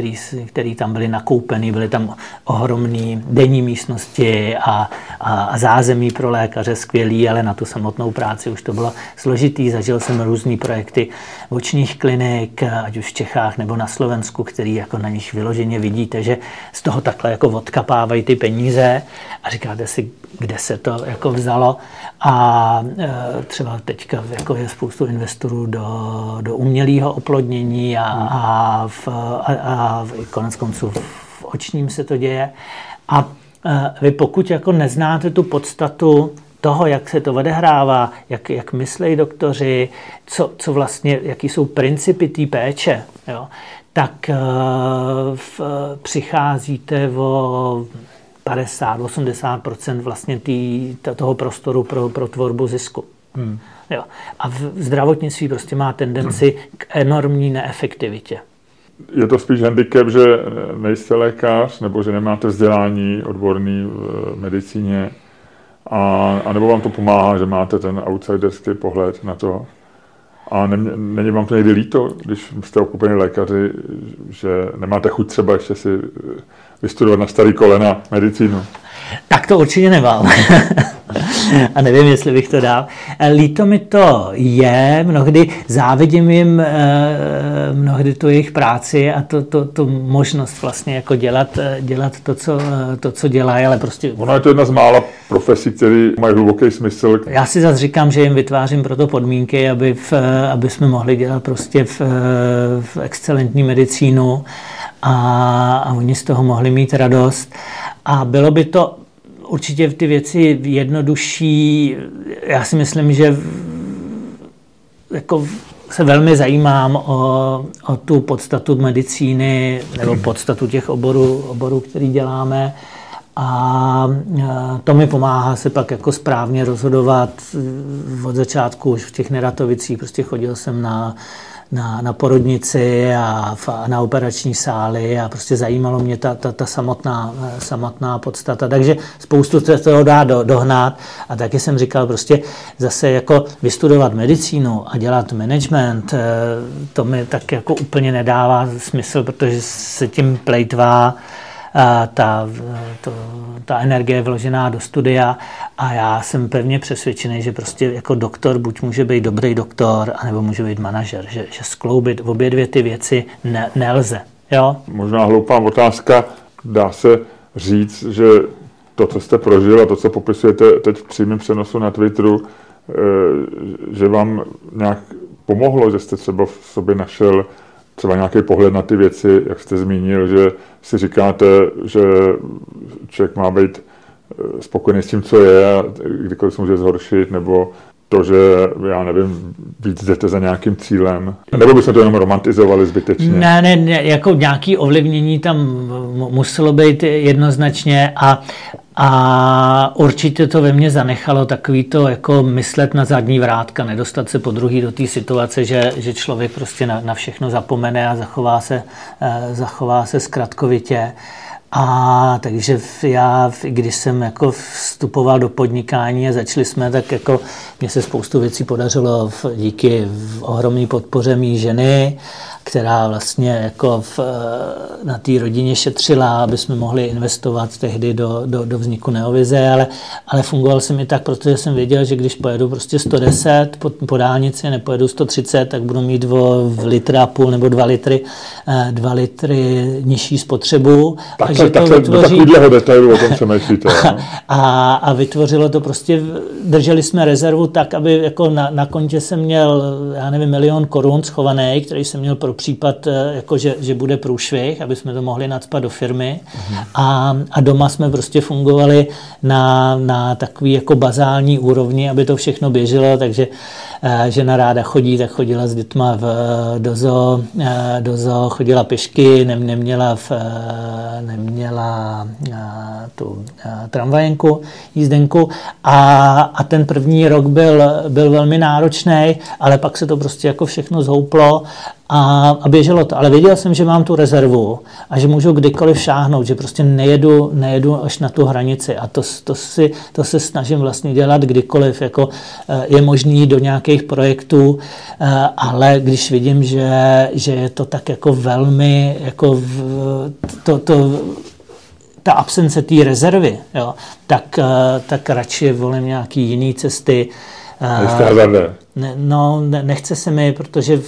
které tam byly nakoupeny, byly tam ohromné denní místnosti a, a, a zázemí pro lékaře skvělý, ale na tu samotnou práci už to bylo složitý. Zažil jsem různé projekty očních klinik, ať už v Čechách nebo na Slovensku, který jako na nich vyloženě vidíte, že z toho takhle jako odkapávají ty peníze a říkáte si, kde se to jako vzalo. A e, třeba teďka jako je spoustu investorů do, do umělého oplodnění a, a, v, a, a v, konec konců v očním se to děje. A e, vy pokud jako neznáte tu podstatu toho, jak se to odehrává, jak, jak myslí doktoři, co, co vlastně, jaký jsou principy té péče, jo, tak uh, v, přicházíte o 50-80% vlastně tý, toho prostoru pro, pro tvorbu zisku. Hmm. Jo. A v zdravotnictví prostě má tendenci k enormní neefektivitě. Je to spíš handicap, že nejste lékař, nebo že nemáte vzdělání odborný v medicíně, a, a nebo vám to pomáhá, že máte ten outsiderský pohled na to. A ne, není vám to někdy líto, když jste okupení lékaři, že nemáte chuť třeba ještě si vystudovat na starý kolena medicínu? Tak to určitě nemám. a nevím, jestli bych to dal. Líto mi to je, mnohdy závidím jim eh, mnohdy tu jejich práci a to, to, tu možnost vlastně jako dělat, eh, dělat to, co, eh, to, co dělají, ale prostě... Ono je to jedna z mála profesí, které mají hluboký smysl. Já si zase říkám, že jim vytvářím proto podmínky, aby, v, aby jsme mohli dělat prostě v, v excelentní medicínu a, a oni z toho mohli mít radost. A bylo by to určitě ty věci jednodušší. Já si myslím, že jako se velmi zajímám o, o tu podstatu medicíny nebo podstatu těch oborů, oborů, který děláme. A to mi pomáhá se pak jako správně rozhodovat od začátku už v těch neratovicích. Prostě chodil jsem na na, na porodnici a, v, na operační sály a prostě zajímalo mě ta, ta, ta samotná, samotná podstata. Takže spoustu se toho dá do, dohnat a taky jsem říkal prostě zase jako vystudovat medicínu a dělat management, eh, to mi tak jako úplně nedává smysl, protože se tím plejtvá ta, to, ta energie vložená do studia a já jsem pevně přesvědčený, že prostě jako doktor buď může být dobrý doktor, anebo může být manažer, že, že skloubit obě dvě ty věci ne, nelze. Jo? Možná hloupá otázka, dá se říct, že to, co jste prožil a to, co popisujete teď v přímém přenosu na Twitteru, eh, že vám nějak pomohlo, že jste třeba v sobě našel třeba nějaký pohled na ty věci, jak jste zmínil, že si říkáte, že člověk má být eh, spokojený s tím, co je a kdykoliv se může zhoršit, nebo to, že já nevím, víc jdete za nějakým cílem. Nebo bychom to jenom romantizovali zbytečně? Ne, ne, ne jako nějaké ovlivnění tam muselo být jednoznačně a, a určitě to ve mně zanechalo takový to jako myslet na zadní vrátka, nedostat se po druhý do té situace, že, že člověk prostě na, na všechno zapomene a zachová se, eh, zachová se zkratkovitě. A takže já, když jsem jako vstupoval do podnikání a začali jsme, tak jako mně se spoustu věcí podařilo díky ohromné podpoře mý ženy která vlastně jako v, na té rodině šetřila, aby jsme mohli investovat tehdy do, do, do vzniku Neovize, ale, ale fungoval jsem i tak, protože jsem věděl, že když pojedu prostě 110 po, po dálnici, nepojedu 130, tak budu mít v litra a půl nebo dva litry, eh, dva litry nižší spotřebu. Tak, takže tak, to tak, vytvoří... Do detailu o tom přemýšlíte. A, a, a vytvořilo to prostě, drželi jsme rezervu tak, aby jako na, na kontě jsem měl, já nevím, milion korun schovaný, který jsem měl pro případ, eh, jako že, že bude průšvih, aby jsme to mohli nadspat do firmy. Mhm. A, a doma jsme prostě fungovali na, na takový jako bazální úrovni, aby to všechno běželo, takže Eh, žena ráda chodí, tak chodila s dětma v, do, zoo, eh, do zoo, chodila pěšky, ne, neměla, v, neměla tu tramvajenku, jízdenku a, a ten první rok byl, byl velmi náročný, ale pak se to prostě jako všechno zhouplo a, a běželo to. Ale věděl jsem, že mám tu rezervu a že můžu kdykoliv šáhnout, že prostě nejedu, nejedu až na tu hranici. A to, to, si, to se snažím vlastně dělat kdykoliv. Jako, eh, je možný do nějakých projektů, eh, ale když vidím, že, že je to tak jako velmi, jako v, to, to, ta absence té rezervy, jo, tak, eh, tak radši volím nějaký jiný cesty, ne, no, ne, nechce se mi, protože,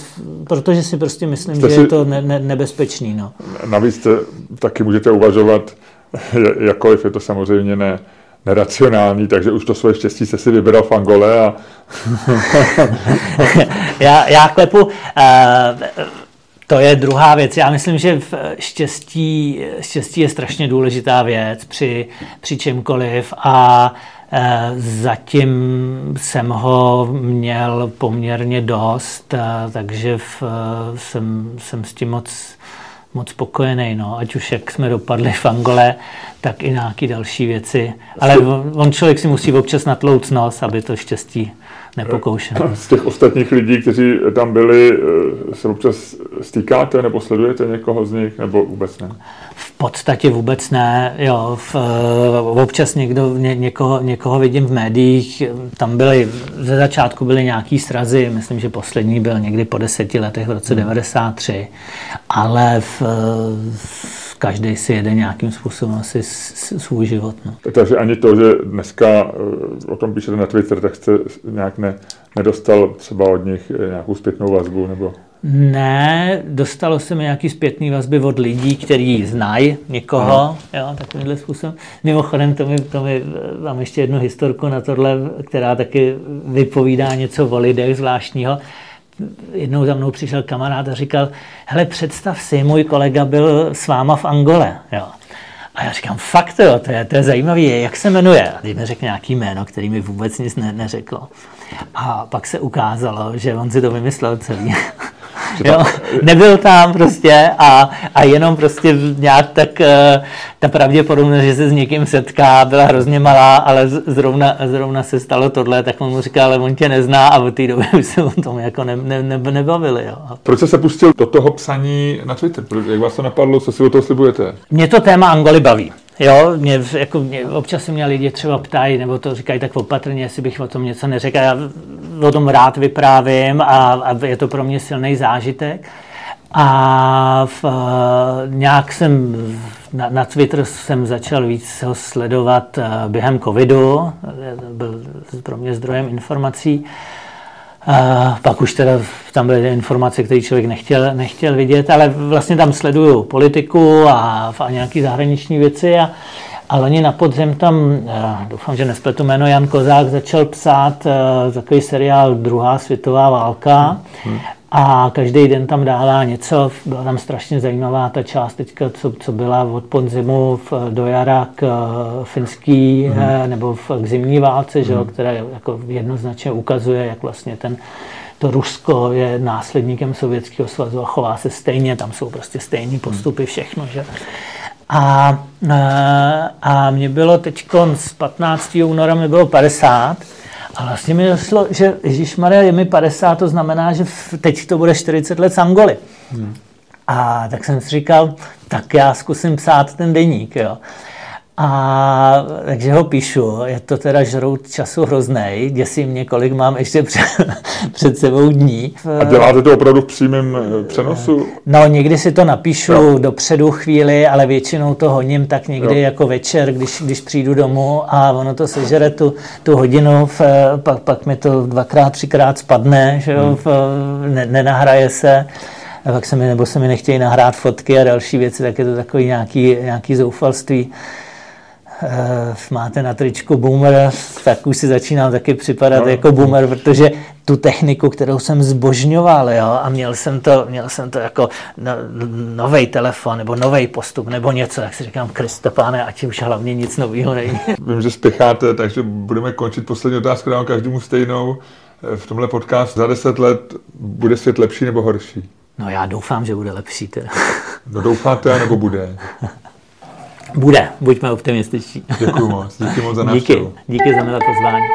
protože si prostě myslím, Jste že si, je to ne, ne, nebezpečný. No. Navíc taky můžete uvažovat, jakkoliv je to samozřejmě ne, neracionální, takže už to svoje štěstí se si vybral v Angole a... já, já klepu, uh, to je druhá věc. Já myslím, že v štěstí, štěstí je strašně důležitá věc při, při čemkoliv a Eh, zatím jsem ho měl poměrně dost, eh, takže v, eh, jsem, jsem s tím moc, moc spokojený. No. Ať už jak jsme dopadli v Angole, tak i nějaké další věci. Ale on člověk si musí občas natlouc nos, aby to štěstí nepokoušel. Z těch ostatních lidí, kteří tam byli, se občas stýkáte nebo sledujete někoho z nich, nebo vůbec ne? V podstatě vůbec ne. Jo, v, eh, občas někdo, ně, někoho, někoho vidím v médiích. Tam byly, ze začátku byly nějaký srazy, myslím, že poslední byl někdy po deseti letech v roce hmm. 93, ale v, v každý si jede nějakým způsobem asi svůj život. No. Takže ani to, že dneska eh, o tom píšete na Twitter, tak jste nějak ne, nedostal třeba od nich nějakou zpětnou vazbu? nebo? Ne, dostalo se mi nějaký zpětný vazby od lidí, kteří znají někoho, Aha. jo, takovýmhle způsobem. Mimochodem, to mi, to mi, mám ještě jednu historku na tohle, která taky vypovídá něco o lidech zvláštního. Jednou za mnou přišel kamarád a říkal, hele, představ si, můj kolega byl s váma v Angole, jo. A já říkám, fakt jo, to je, to je zajímavé, jak se jmenuje? A teď mi řekl nějaký jméno, který mi vůbec nic ne, neřeklo. A pak se ukázalo, že on si to vymyslel celý. Jo, nebyl tam prostě a, a jenom prostě nějak tak eh, ta pravděpodobnost, že se s někým setká, byla hrozně malá, ale zrovna, zrovna se stalo tohle, tak on mu říkal, ale on tě nezná a od té doby už se o tom jako ne, ne, ne, nebavili. Jo. Proč jste se pustil do toho psaní na Twitter? Jak vás to napadlo, co si o toho slibujete? Mě to téma Angoly baví. Jo, mě, jako mě, občas se mě lidi třeba ptají, nebo to říkají tak opatrně, jestli bych o tom něco neřekl. Já o tom rád vyprávím a, a je to pro mě silný zážitek. A v, nějak jsem na, na Twitter jsem začal víc ho sledovat eh, během covidu, byl pro mě zdrojem informací. A pak už teda tam byly informace, které člověk nechtěl, nechtěl vidět, ale vlastně tam sleduju politiku a, a nějaké zahraniční věci a, a loni na podzem tam, doufám, že nespletu jméno, Jan Kozák začal psát takový seriál Druhá světová válka hmm. A každý den tam dává něco, byla tam strašně zajímavá ta část teďka, co, co byla od podzimu v, do jara k uh, finský hmm. uh, nebo v, k zimní válce, hmm. že, která jako jednoznačně ukazuje, jak vlastně ten to Rusko je následníkem Sovětského svazu a chová se stejně, tam jsou prostě stejné postupy, všechno. Že? A, a mě bylo teď z 15. února mi bylo 50 a vlastně mi došlo, že Ježíš Maria je mi 50, to znamená, že teď to bude 40 let z Angoly. Hmm. A tak jsem si říkal, tak já zkusím psát ten deník. Jo. A takže ho píšu, je to teda žrout času hrozný, děsí mě, kolik mám ještě před, před sebou dní. A děláte to opravdu v přímém eh, přenosu? No, někdy si to napíšu jo. dopředu chvíli, ale většinou to honím tak někdy jo. jako večer, když, když přijdu domů a ono to sežere tu, tu hodinu, v, pak, pak mi to dvakrát, třikrát spadne, že jo, hmm. v, ne, nenahraje se. A pak se mi, nebo se mi nechtějí nahrát fotky a další věci, tak je to takový nějaký, nějaký zoufalství. Uh, máte na tričku boomer, tak už si začínám taky připadat no. jako boomer, protože tu techniku, kterou jsem zbožňoval, jo, a měl jsem to, měl jsem to jako no, nový telefon, nebo nový postup, nebo něco, jak si říkám, Kristopáne, ať už hlavně nic nového není. Vím, že spěcháte, takže budeme končit poslední otázku, dám každému stejnou. V tomhle podcastu za deset let bude svět lepší nebo horší? No já doufám, že bude lepší teda. No doufáte, nebo bude? Bude, buďme optimističní. Děkuji moc, díky moc za návštěvu. Díky, díky za milé pozvání.